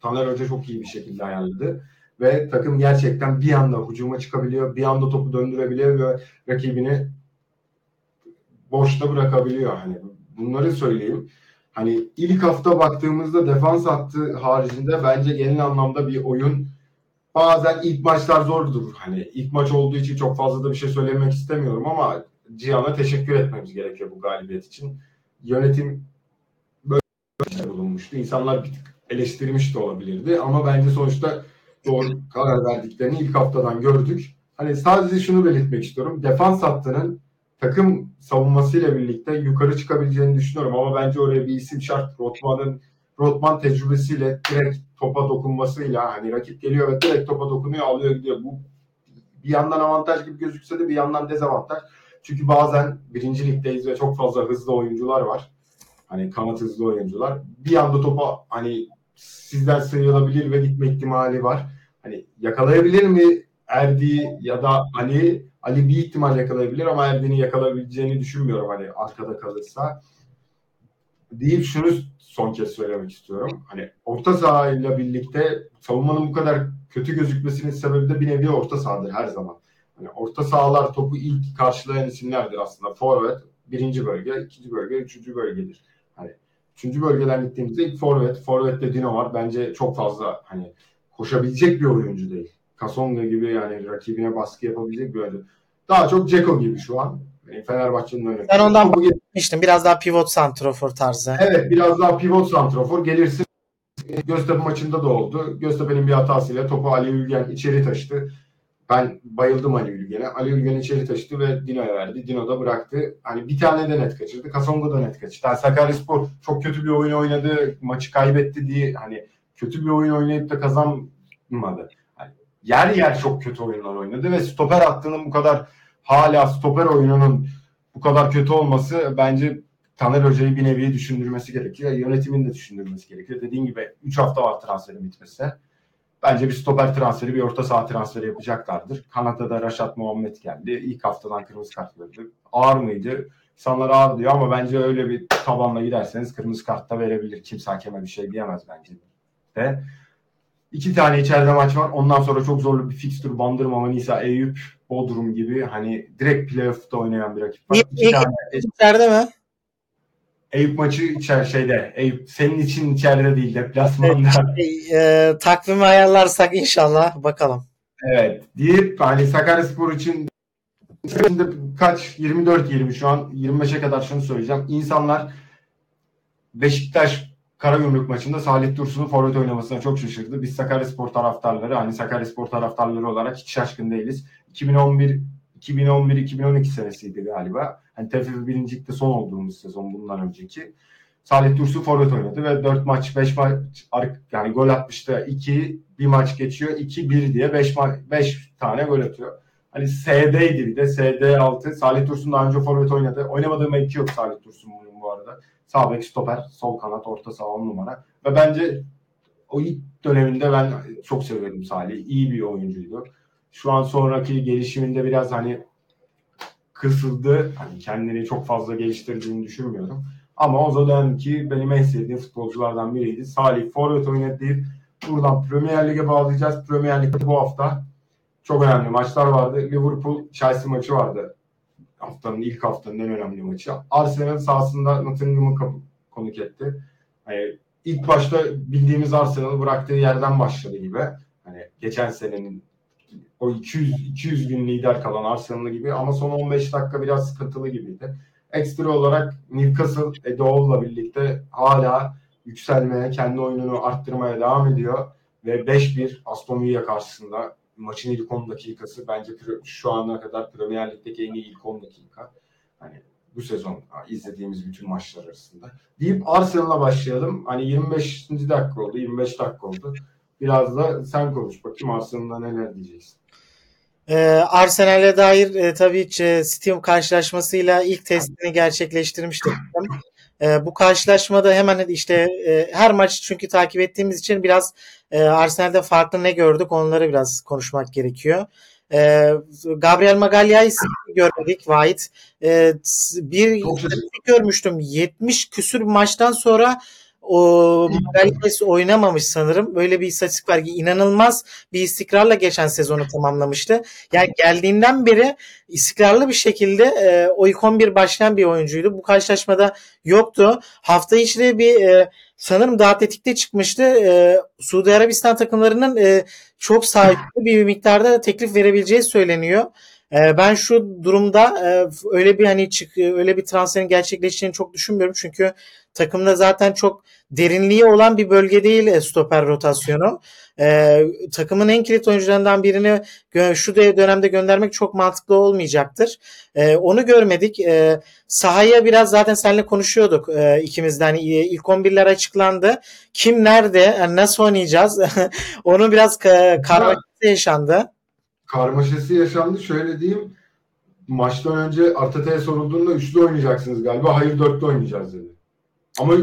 Taner Hoca çok iyi bir şekilde ayarladı. Ve takım gerçekten bir anda hücuma çıkabiliyor. Bir anda topu döndürebiliyor ve rakibini boşta bırakabiliyor. Hani bunları söyleyeyim. Hani ilk hafta baktığımızda defans hattı haricinde bence genel anlamda bir oyun bazen ilk maçlar zordur. Hani ilk maç olduğu için çok fazla da bir şey söylemek istemiyorum ama Cihan'a teşekkür etmemiz gerekiyor bu galibiyet için. Yönetim böyle bir bulunmuştu. İnsanlar bir tık eleştirmiş de olabilirdi ama bence sonuçta doğru karar verdiklerini ilk haftadan gördük. Hani sadece şunu belirtmek istiyorum. Defans hattının takım savunmasıyla birlikte yukarı çıkabileceğini düşünüyorum ama bence oraya bir isim şart. Rotman'ın Rotman tecrübesiyle direkt topa dokunmasıyla hani rakip geliyor ve direkt topa dokunuyor alıyor gidiyor. Bu bir yandan avantaj gibi gözükse de bir yandan dezavantaj. Çünkü bazen birinci ligdeyiz ve çok fazla hızlı oyuncular var. Hani kanat hızlı oyuncular. Bir anda topa hani sizden sıyrılabilir ve gitme ihtimali var. Hani yakalayabilir mi Erdi ya da Ali? Ali bir ihtimal yakalayabilir ama Erdi'nin yakalayabileceğini düşünmüyorum hani arkada kalırsa. Deyip şunu son kez söylemek istiyorum. Hani orta sahayla birlikte savunmanın bu kadar kötü gözükmesinin sebebi de bir nevi orta sahadır her zaman. Hani orta sahalar topu ilk karşılayan isimlerdir aslında. Forvet birinci bölge, ikinci bölge, üçüncü bölgedir. Hani üçüncü bölgeden gittiğimizde ilk forvet, forvette Dino var. Bence çok fazla hani koşabilecek bir oyuncu değil. Kasonga gibi yani rakibine baskı yapabilecek bir oyuncu. Daha çok Ceko gibi şu an. Yani Fenerbahçe'nin öyle. Ben ondan bahsetmiştim. Biraz daha pivot santrofor tarzı. Evet biraz daha pivot santrofor. Gelirsin Göztepe maçında da oldu. Göztepe'nin bir hatasıyla topu Ali Ülgen içeri taşıdı. Ben bayıldım Ali Ülgen'e. Ali Ülgen içeri taşıdı ve Dino'ya verdi. Dino da bıraktı. Hani bir tane de net kaçırdı. Kasonga da net kaçırdı. Yani Sakaryaspor çok kötü bir oyun oynadı. Maçı kaybetti diye hani kötü bir oyun oynayıp da kazanmadı. Yani yer yer çok kötü oyunlar oynadı ve stoper hattının bu kadar hala stoper oyununun bu kadar kötü olması bence Taner Hoca'yı bir nevi düşündürmesi gerekiyor. Yönetimin de düşündürmesi gerekiyor. Dediğim gibi 3 hafta var transferin bitmesi. Bence bir stoper transferi, bir orta saha transferi yapacaklardır. Kanada'da da Raşat Muhammed geldi. İlk haftadan kırmızı kart gördü. Ağır mıydı? İnsanlar ağır diyor ama bence öyle bir tabanla giderseniz kırmızı kart da verebilir. Kimse hakeme bir şey diyemez bence de. İki tane içeride maç var. Ondan sonra çok zorlu bir fikstür. Bandırma, Manisa, Eyüp, Bodrum gibi hani direkt playoff'ta oynayan bir rakip var. İlk, İki tane içeride mi? Eyüp maçı içer şeyde. Eyüp senin için içeride değil deplasmanda. E, takvimi ayarlarsak inşallah bakalım. Evet. Deyip hani Sakaryaspor için şimdi kaç 24 20 şu an 25'e kadar şunu söyleyeceğim. İnsanlar Beşiktaş Karagümrük maçında Salih Dursun'un forvet oynamasına çok şaşırdı. Biz Sakaryaspor taraftarları hani Sakaryaspor taraftarları olarak hiç şaşkın değiliz. 2011 2011-2012 senesiydi galiba. Hani TFF birincilikte son olduğumuz sezon bundan önceki. Salih Dursun forvet oynadı ve 4 maç 5 maç yani gol atmıştı 2 bir maç geçiyor 2-1 diye 5 5 tane gol atıyor. Hani SD'ydi bir de SD 6. Salih Dursun daha önce forvet oynadı. Oynamadığı mevki yok Salih Dursun bu arada. Sağ bek, stoper, sol kanat, orta saha 10 numara. Ve bence o ilk döneminde ben çok seviyordum Salih. İyi bir oyuncuydu. Şu an sonraki gelişiminde biraz hani kısıldı. Hani kendini çok fazla geliştirdiğini düşünmüyorum. Ama o zaman ki benim en sevdiğim futbolculardan biriydi. Salih Forvet oynadı buradan Premier Lig'e bağlayacağız. Premier Lig'de bu hafta çok önemli maçlar vardı. Liverpool Chelsea maçı vardı. Haftanın ilk haftanın en önemli maçı. Arsenal sahasında Nottingham'ı konuk etti. Hani ilk başta bildiğimiz Arsenal bıraktığı yerden başladı gibi. Hani geçen senenin o 200 200 gün lider kalan Arsenal gibi ama son 15 dakika biraz sıkıntılı gibiydi. Ekstra olarak Newcastle Edoğlu'la birlikte hala yükselmeye, kendi oyununu arttırmaya devam ediyor ve 5-1 Aston Villa karşısında maçın ilk 10 dakikası bence şu ana kadar Premier Lig'deki en iyi ilk 10 dakika. Hani bu sezon izlediğimiz bütün maçlar arasında. Deyip Arsenal'a başlayalım. Hani 25. dakika oldu, 25 dakika oldu. Biraz da sen konuş bakayım Arsenal'da neler diyeceksin. Ee, Arsenal'e dair e, tabii ki Steam karşılaşmasıyla ilk testini gerçekleştirmiştik. E, bu karşılaşmada hemen işte e, her maç çünkü takip ettiğimiz için biraz e, Arsenal'de farklı ne gördük onları biraz konuşmak gerekiyor. E, Gabriel Magalya'yı görmedik White. E, bir görmüştüm 70 küsür maçtan sonra o Morales oynamamış sanırım. Böyle bir istatistik var ki inanılmaz bir istikrarla geçen sezonu tamamlamıştı. Yani geldiğinden beri istikrarlı bir şekilde e, o ilk 11 başlayan bir oyuncuydu. Bu karşılaşmada yoktu. Hafta içi bir e, sanırım daha tetikte çıkmıştı. E, Suudi Arabistan takımlarının e, çok sahipli bir miktarda teklif verebileceği söyleniyor. E, ben şu durumda e, öyle bir hani çık öyle bir transferin gerçekleşeceğini çok düşünmüyorum. Çünkü takımda zaten çok derinliği olan bir bölge değil e, stoper rotasyonu. E, takımın en kilit oyuncularından birini şu dönemde göndermek çok mantıklı olmayacaktır. E, onu görmedik. E, sahaya biraz zaten seninle konuşuyorduk e, ikimizden. Hani, e, ilk 11'ler açıklandı. Kim nerede, yani nasıl oynayacağız? Onu biraz ka- karmaşası yaşandı. Karmaşası yaşandı. Şöyle diyeyim. Maçtan önce Arteta'ya sorulduğunda üçlü oynayacaksınız galiba. Hayır dörtlü oynayacağız dedi. Ama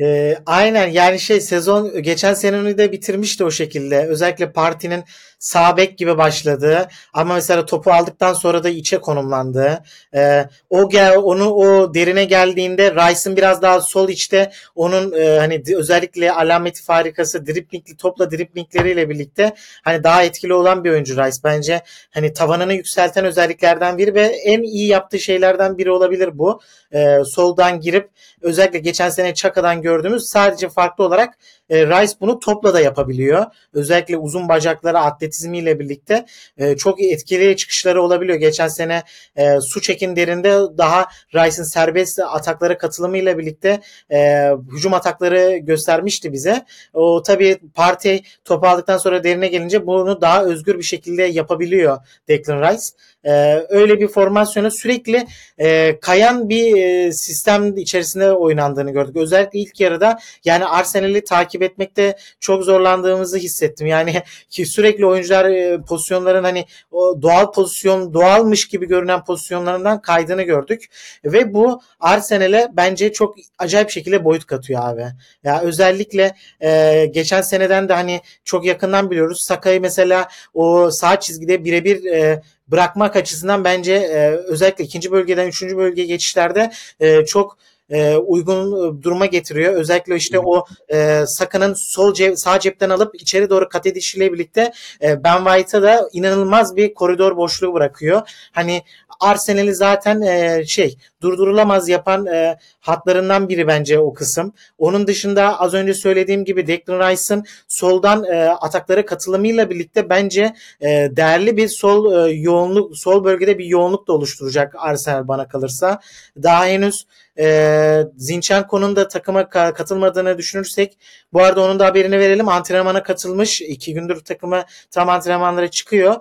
ee, aynen yani şey sezon geçen seneni de bitirmişti o şekilde. Özellikle partinin sağ bek gibi başladı ama mesela topu aldıktan sonra da içe konumlandı. Ee, o gel onu o derine geldiğinde Rice'ın biraz daha sol içte onun e, hani özellikle alameti farikası driplingli topla driplingleriyle birlikte hani daha etkili olan bir oyuncu Rice bence hani tavanını yükselten özelliklerden biri ve en iyi yaptığı şeylerden biri olabilir bu. Ee, soldan girip özellikle geçen sene Çaka'dan gördüğümüz sadece farklı olarak e, Rice bunu topla da yapabiliyor. Özellikle uzun bacakları atletizmiyle birlikte e, çok etkili çıkışları olabiliyor. Geçen sene e, su çekinlerinde daha Rice'ın serbest ataklara katılımıyla birlikte e, hücum atakları göstermişti bize. O tabii parti topu aldıktan sonra derine gelince bunu daha özgür bir şekilde yapabiliyor Declan Rice. Ee, öyle bir formasyona sürekli e, kayan bir e, sistem içerisinde oynandığını gördük. Özellikle ilk yarıda yani Arsenal'i takip etmekte çok zorlandığımızı hissettim. Yani ki sürekli oyuncular e, pozisyonların hani o doğal pozisyon doğalmış gibi görünen pozisyonlarından kaydığını gördük ve bu Arsenal'e bence çok acayip şekilde boyut katıyor abi. Ya özellikle e, geçen seneden de hani çok yakından biliyoruz. Saka'yı mesela o sağ çizgide birebir e, bırakmak açısından bence e, özellikle ikinci bölgeden üçüncü bölgeye geçişlerde e, çok e, uygun e, duruma getiriyor. Özellikle işte o e, Saka'nın sol cep, sağ cepten alıp içeri doğru kat edişiyle birlikte e, Ben White'a da inanılmaz bir koridor boşluğu bırakıyor. Hani Arsenal'i zaten e, şey durdurulamaz yapan e, hatlarından biri bence o kısım. Onun dışında az önce söylediğim gibi Declan Rice'ın soldan e, ataklara katılımıyla birlikte bence e, değerli bir sol e, yoğunluk sol bölgede bir yoğunluk da oluşturacak Arsenal bana kalırsa. Daha henüz e, Zinchenko'nun da takıma ka- katılmadığını düşünürsek bu arada onun da haberini verelim. Antrenmana katılmış. iki gündür takıma tam antrenmanlara çıkıyor.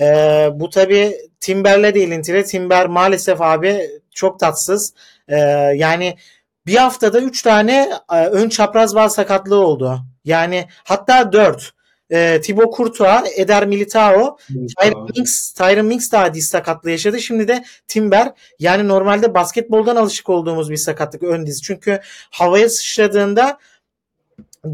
E, bu tabi Timber'le de ilintili. Timber maalesef abi çok tatsız. E, yani bir haftada 3 tane e, ön çapraz bağ sakatlığı oldu. Yani hatta 4. E, Thibaut Courtois, Eder Militao, Tyron Mings daha diz sakatlığı yaşadı. Şimdi de Timber. Yani normalde basketboldan alışık olduğumuz bir sakatlık ön diz. Çünkü havaya sıçradığında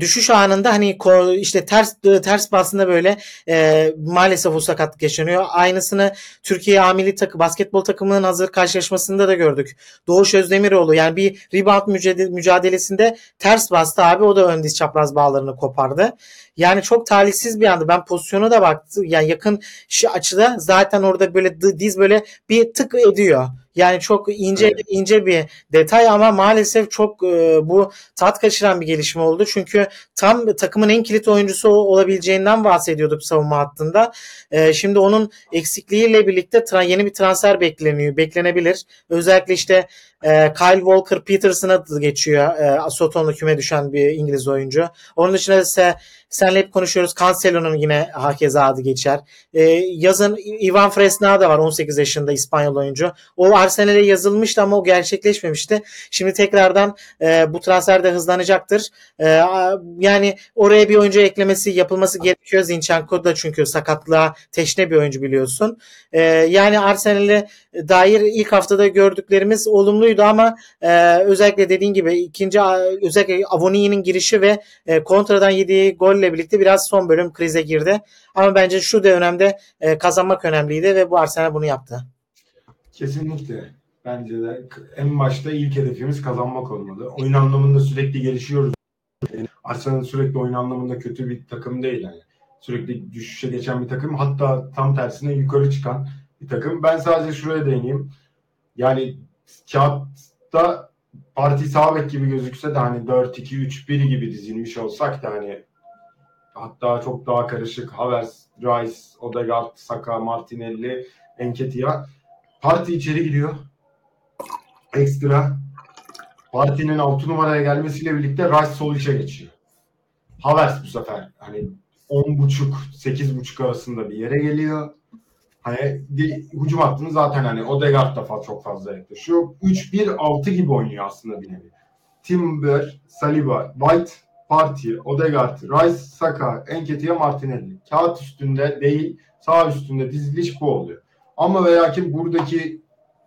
düşüş anında hani işte ters ters basında böyle e, maalesef o sakatlık yaşanıyor. Aynısını Türkiye amili takı basketbol takımının hazır karşılaşmasında da gördük. Doğuş Özdemiroğlu yani bir rebound mücadelesinde ters bastı abi o da ön diz çapraz bağlarını kopardı. Yani çok talihsiz bir anda. Ben pozisyona da baktım. Yani yakın şu açıda zaten orada böyle diz böyle bir tık ediyor. Yani çok ince evet. ince bir detay ama maalesef çok e, bu tat kaçıran bir gelişme oldu. Çünkü tam takımın en kilit oyuncusu olabileceğinden bahsediyorduk savunma hattında. E, şimdi onun eksikliğiyle birlikte tra- yeni bir transfer bekleniyor, beklenebilir. Özellikle işte e, Kyle Walker Peterson'a geçiyor. E, Soton'la küme düşen bir İngiliz oyuncu. Onun dışında ise senle hep konuşuyoruz. Cancelo'nun yine hakeza adı geçer. E, yazın Ivan Fresneda da var 18 yaşında İspanyol oyuncu. O Arsenal'e yazılmıştı ama o gerçekleşmemişti. Şimdi tekrardan e, bu transfer de hızlanacaktır. E, yani oraya bir oyuncu eklemesi yapılması gerekiyor. Zinchenko da çünkü sakatlığa teşne bir oyuncu biliyorsun. E, yani Arsenal'e dair ilk haftada gördüklerimiz olumluydu ama e, özellikle dediğin gibi ikinci özellikle Avoni'nin girişi ve e, kontradan yediği golle birlikte biraz son bölüm krize girdi. Ama bence şu dönemde e, kazanmak önemliydi ve bu Arsenal bunu yaptı. Kesinlikle. Bence de en başta ilk hedefimiz kazanmak olmalı. Oyun anlamında sürekli gelişiyoruz. Arsenal sürekli oyun anlamında kötü bir takım değil yani. Sürekli düşüşe geçen bir takım. Hatta tam tersine yukarı çıkan bir takım. Ben sadece şuraya değineyim. Yani kağıtta parti sağ gibi gözükse de hani 4-2-3-1 gibi dizilmiş olsak da hani hatta çok daha karışık Havertz, Rice, Odegaard, Saka, Martinelli, Enketia parti içeri giriyor. Ekstra partinin 6 numaraya gelmesiyle birlikte Rice sol içe geçiyor. Havertz bu sefer hani 10.5 8.5 arasında bir yere geliyor. Hani hücum hattını zaten hani Odegaard da çok fazla yaklaşıyor. 3-1-6 gibi oynuyor aslında bir nevi. Timber, Saliba, White, Party, Odegaard, Rice, Saka, Enketia, Martinelli. Kağıt üstünde değil, sağ üstünde diziliş bu oluyor. Ama veya ki buradaki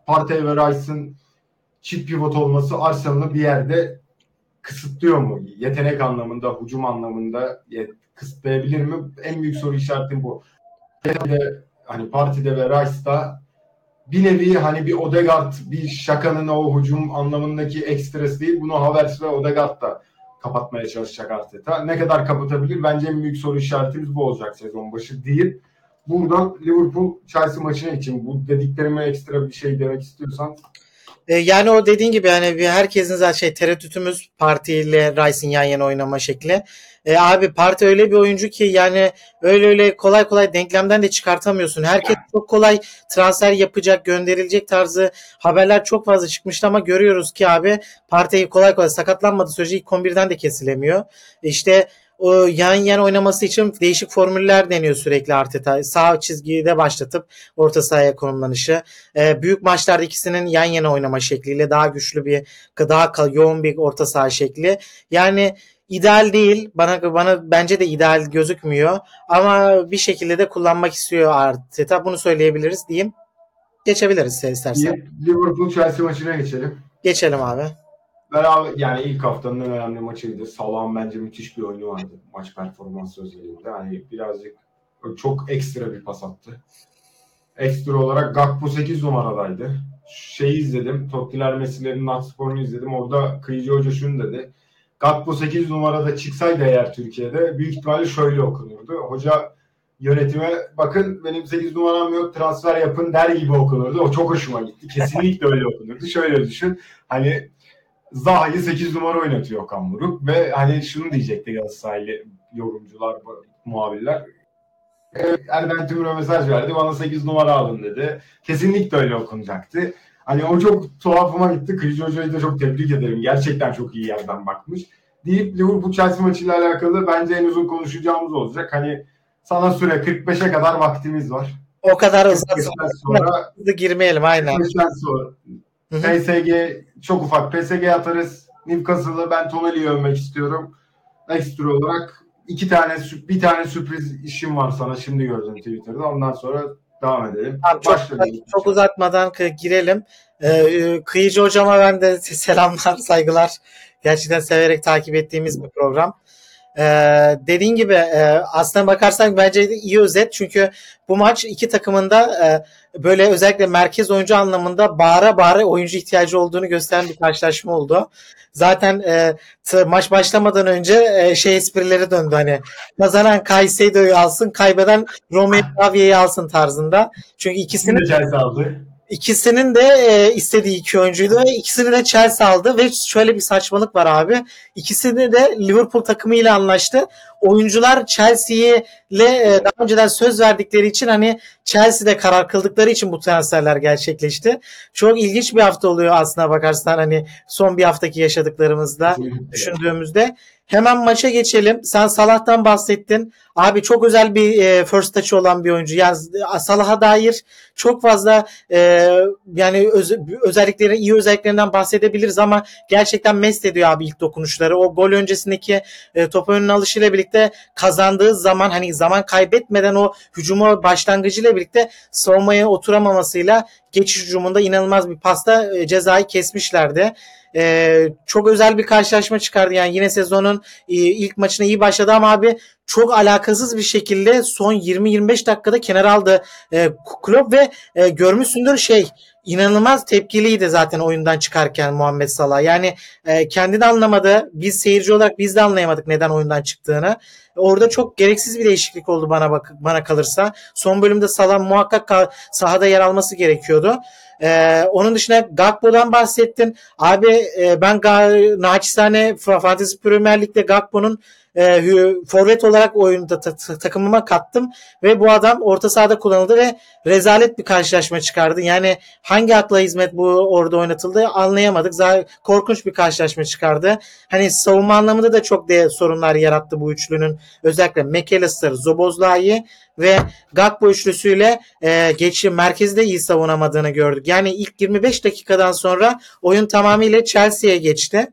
Partey ve Rice'ın çift pivot olması Arsenal'ı bir yerde kısıtlıyor mu? Yetenek anlamında, hücum anlamında kısıtlayabilir mi? En büyük soru işaretim bu hani partide ve Rice'da bir nevi hani bir Odegaard bir şakanın o hücum anlamındaki ekstresi değil. Bunu Havertz ve Odegaard da kapatmaya çalışacak Arteta. Ne kadar kapatabilir? Bence en büyük soru işaretimiz bu olacak sezon başı değil. Buradan Liverpool Chelsea maçına için bu dediklerime ekstra bir şey demek istiyorsan e, yani o dediğin gibi yani herkesin zaten şey tereddütümüz Parti ile Rice'in yan yana oynama şekli. E, abi Parti öyle bir oyuncu ki yani öyle öyle kolay kolay denklemden de çıkartamıyorsun. Herkes çok kolay transfer yapacak, gönderilecek tarzı haberler çok fazla çıkmıştı ama görüyoruz ki abi Parti'yi kolay kolay sakatlanmadığı sürece ilk 11'den de kesilemiyor. İşte o yan yan oynaması için değişik formüller deniyor sürekli Arteta. Sağ çizgide başlatıp orta sahaya konumlanışı. E, büyük maçlarda ikisinin yan yana oynama şekliyle daha güçlü bir daha yoğun bir orta saha şekli. Yani ideal değil. Bana bana bence de ideal gözükmüyor. Ama bir şekilde de kullanmak istiyor Arteta. Bunu söyleyebiliriz diyeyim. Geçebiliriz istersen. Liverpool Chelsea maçına geçelim. Geçelim abi. Beraber yani ilk haftanın en önemli maçıydı. Salah'ın bence müthiş bir oyunu vardı maç performansı özelinde. Hani birazcık çok ekstra bir pas attı. Ekstra olarak Gakpo 8 numaradaydı. Şeyi izledim. Tottiler Messi'lerin Natspor'unu izledim. Orada Kıyıcı Hoca şunu dedi. Gakpo 8 numarada çıksaydı eğer Türkiye'de büyük ihtimalle şöyle okunurdu. Hoca yönetime bakın benim 8 numaram yok transfer yapın der gibi okunurdu. O çok hoşuma gitti. Kesinlikle öyle okunurdu. Şöyle düşün. Hani Zaha'yı 8 numara oynatıyor Okan Buruk ve hani şunu diyecekti Galatasaraylı yorumcular, muhabirler. Erden Timur'a mesaj verdi. Bana 8 numara alın dedi. Kesinlikle öyle okunacaktı. Hani o çok tuhafıma gitti. Kıyıcı Hoca'yı da çok tebrik ederim. Gerçekten çok iyi yerden bakmış. Deyip Liverpool Chelsea maçıyla alakalı bence en uzun konuşacağımız olacak. Hani sana süre 45'e kadar vaktimiz var. O kadar uzatma. sonra girmeyelim aynen. 45'ten sonra PSG çok ufak PSG atarız. Newcastle'ı ben Tonali'yi övmek istiyorum. Ekstra olarak iki tane bir tane sürpriz işim var sana şimdi gördüm Twitter'da. Ondan sonra devam edelim. Tamam, çok, çok uzatmadan girelim. Ee, Kıyıcı hocama ben de selamlar, saygılar. Gerçekten severek takip ettiğimiz bir program. Ee, dediğin gibi e, aslına bakarsak bence iyi özet çünkü bu maç iki takımında e, böyle özellikle merkez oyuncu anlamında bağıra bağıra oyuncu ihtiyacı olduğunu gösteren bir karşılaşma oldu. Zaten e, t- maç başlamadan önce e, şey esprileri döndü hani kazanan Kayseri'yi alsın kaybeden Romeo Lavier'i alsın tarzında. Çünkü ikisini de. İkisinin de e, istediği iki oyuncuydu ve ikisini de Chelsea aldı ve şöyle bir saçmalık var abi. İkisini de Liverpool takımı ile anlaştı. Oyuncular Chelsea'ye e, daha önceden söz verdikleri için hani Chelsea'de karar kıldıkları için bu transferler gerçekleşti. Çok ilginç bir hafta oluyor aslına bakarsan hani son bir haftaki yaşadıklarımızda düşündüğümüzde. Hemen maça geçelim. Sen Salah'tan bahsettin. Abi çok özel bir e, first touch olan bir oyuncu. Yani Salah'a dair çok fazla e, yani öz, özellikleri iyi özelliklerinden bahsedebiliriz ama gerçekten mest ediyor abi ilk dokunuşları. O gol öncesindeki e, top önüne alışıyla birlikte kazandığı zaman hani zaman kaybetmeden o hücuma başlangıcıyla birlikte savunmaya oturamamasıyla geçiş hücumunda inanılmaz bir pasta e, cezayı kesmişlerdi. Ee, çok özel bir karşılaşma çıkardı. Yani yine sezonun e, ilk maçına iyi başladı ama abi çok alakasız bir şekilde son 20-25 dakikada kenar aldı e, Klopp ve e, görmüşsündür şey inanılmaz tepkiliydi zaten oyundan çıkarken Muhammed Salah. Yani e, kendi de anlamadı. Biz seyirci olarak biz de anlayamadık neden oyundan çıktığını. Orada çok gereksiz bir değişiklik oldu bana bak bana kalırsa. Son bölümde Salah muhakkak sahada yer alması gerekiyordu. Ee, onun dışında Gakpo'dan bahsettin. Abi e, ben ga- naçizane Fantasy Premier Lig'de Gakpo'nun e, forvet olarak oyunda ta- ta- takımıma kattım ve bu adam orta sahada kullanıldı ve rezalet bir karşılaşma çıkardı. Yani hangi akla hizmet bu orada oynatıldı anlayamadık. Zaten korkunç bir karşılaşma çıkardı. Hani savunma anlamında da çok de sorunlar yarattı bu üçlünün. Özellikle McAllister, Zobozlai ve Gakpo üçlüsüyle e, geçi merkezde iyi savunamadığını gördük. Yani ilk 25 dakikadan sonra oyun tamamıyla Chelsea'ye geçti.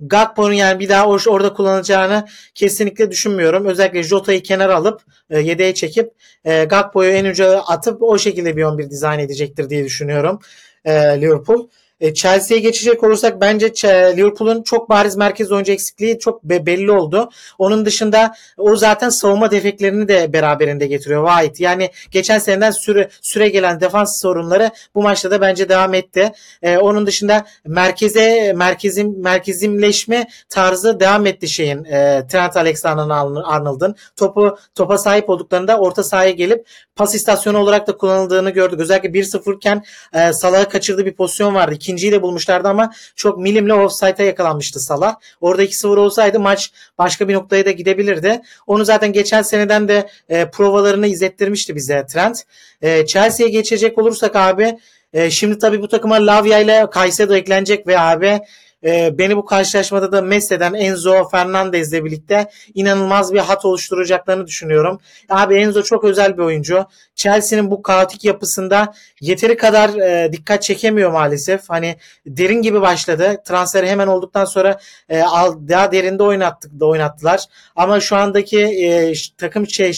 Gakpo'nun yani bir daha orada kullanacağını kesinlikle düşünmüyorum. Özellikle Jota'yı kenara alıp e, yedeğe çekip e, Gakpo'yu en uca atıp o şekilde bir 11 dizayn edecektir diye düşünüyorum e, Liverpool. E, Chelsea'ye geçecek olursak bence Liverpool'un çok bariz merkez oyuncu eksikliği çok belli oldu. Onun dışında o zaten savunma defeklerini de beraberinde getiriyor White. Yani geçen seneden süre süre gelen defans sorunları bu maçta da bence devam etti. Ee, onun dışında merkeze merkezim merkezimleşme tarzı devam etti şeyin e, Trent Alexander-Arnold'un topu topa sahip olduklarında orta sahaya gelip pas istasyonu olarak da kullanıldığını gördük. Özellikle 1-0 iken e, Salah'ı kaçırdığı bir pozisyon vardı ikinciyi de bulmuşlardı ama çok milimle offside'a yakalanmıştı Salah. Orada 2-0 olsaydı maç başka bir noktaya da gidebilirdi. Onu zaten geçen seneden de e, provalarını izlettirmişti bize Trent. E, Chelsea'ye geçecek olursak abi e, şimdi tabii bu takıma Lavia ile Caicedo eklenecek ve abi e, beni bu karşılaşmada da mesleden Enzo Fernandez ile birlikte inanılmaz bir hat oluşturacaklarını düşünüyorum. Abi Enzo çok özel bir oyuncu. Chelsea'nin bu kaotik yapısında yeteri kadar e, dikkat çekemiyor maalesef. Hani derin gibi başladı. Transferi hemen olduktan sonra e, daha derinde oynattık da oynattılar. Ama şu andaki e, takım şey,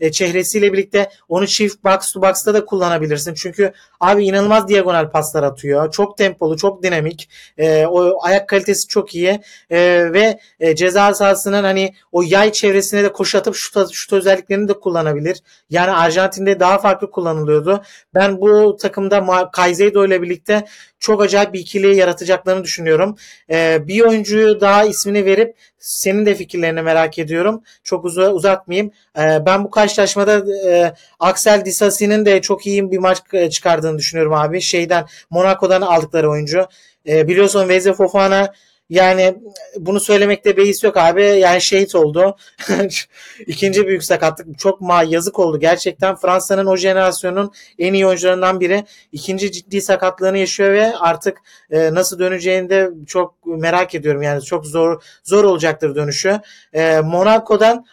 e, çehresiyle birlikte onu çift box to box'ta da kullanabilirsin. Çünkü abi inanılmaz diagonal paslar atıyor. Çok tempolu, çok dinamik. E, o ayak kalitesi çok iyi. E, ve e, ceza sahasının hani o yay çevresine de koşu atıp şut, şut özelliklerini de kullanabilir. Yani Arjantin'de daha farklı kullanılıyordu. Ben bu takımda Kaizedo ile birlikte çok acayip bir ikili yaratacaklarını düşünüyorum. E, bir oyuncuyu daha ismini verip Senin de fikirlerini merak ediyorum. Çok uza, uzatmayayım. E, ben bu karşılaşmada e, Axel Disasi'nin de çok iyi bir maç e, çıkardığını düşünüyorum abi. Şeyden Monaco'dan aldıkları oyuncu. E, biliyorsun Weze Fofana yani bunu söylemekte beis yok abi. Yani şehit oldu. İkinci büyük sakatlık. Çok ma yazık oldu. Gerçekten Fransa'nın o jenerasyonun en iyi oyuncularından biri. İkinci ciddi sakatlığını yaşıyor ve artık e, nasıl döneceğini de çok merak ediyorum. Yani çok zor zor olacaktır dönüşü. E, Monaco'dan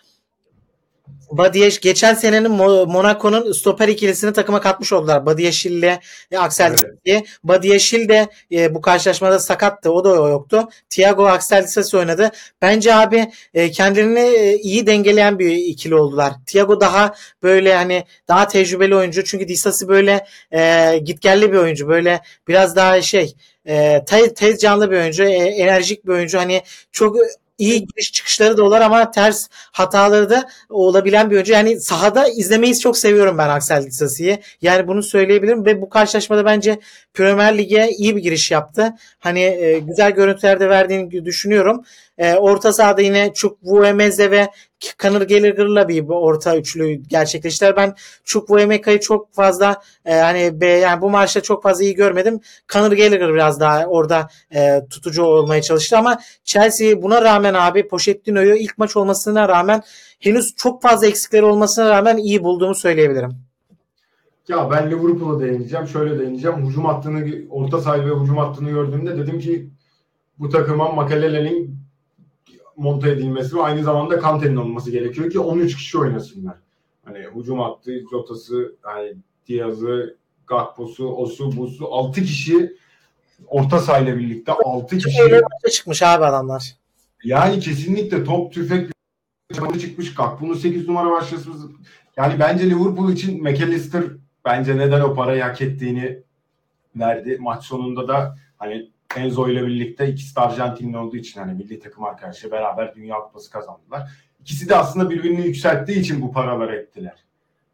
Badiyeş geçen senenin Monaco'nun stoper ikilisini takıma katmış oldular. Badiyeşil ile Axel evet. Badiyeşil de e, bu karşılaşmada sakattı. O da yoktu. Thiago Axel Disasi oynadı. Bence abi e, kendilerini e, iyi dengeleyen bir ikili oldular. Thiago daha böyle hani daha tecrübeli oyuncu. Çünkü Disasi böyle e, gitgelli bir oyuncu. Böyle biraz daha şey e, tez, tez canlı bir oyuncu. E, enerjik bir oyuncu. Hani çok iyi giriş çıkışları da olur ama ters hataları da olabilen bir oyuncu. Yani sahada izlemeyi çok seviyorum ben Axel Disasi'yi. Yani bunu söyleyebilirim ve bu karşılaşmada bence Premier Lig'e iyi bir giriş yaptı. Hani e, güzel görüntüler de verdiğini düşünüyorum. E, orta sahada yine Chukwuemeze ve Conor Gallagher'la bir orta üçlü gerçekleştiler. Ben Chukwuemeka'yı çok fazla e, hani be, yani bu maçta çok fazla iyi görmedim. Conor Gallagher biraz daha orada e, tutucu olmaya çalıştı ama Chelsea buna rağmen abi Pochettino'yu ilk maç olmasına rağmen henüz çok fazla eksikleri olmasına rağmen iyi bulduğumu söyleyebilirim. Ya ben Liverpool'a değineceğim. Şöyle değineceğim. Hücum hattını, orta saha ve hücum hattını gördüğümde dedim ki bu takıma Makelele'nin monte edilmesi ve aynı zamanda Kante'nin olması gerekiyor ki 13 kişi oynasınlar. Hani hücum hattı, Jota'sı, yani Diaz'ı, Gakpo'su, Osu, Busu 6 kişi orta sahayla birlikte 6 kişi. Çıkmış abi adamlar. Yani kesinlikle top tüfek çıkmış. Gakpo'nun 8 numara başlasımız. Yani bence Liverpool için McAllister bence neden o parayı hak ettiğini verdi. Maç sonunda da hani Enzo ile birlikte ikisi de Arjantinli olduğu için hani milli takım arkadaşı beraber Dünya Kupası kazandılar. İkisi de aslında birbirini yükselttiği için bu paraları ettiler.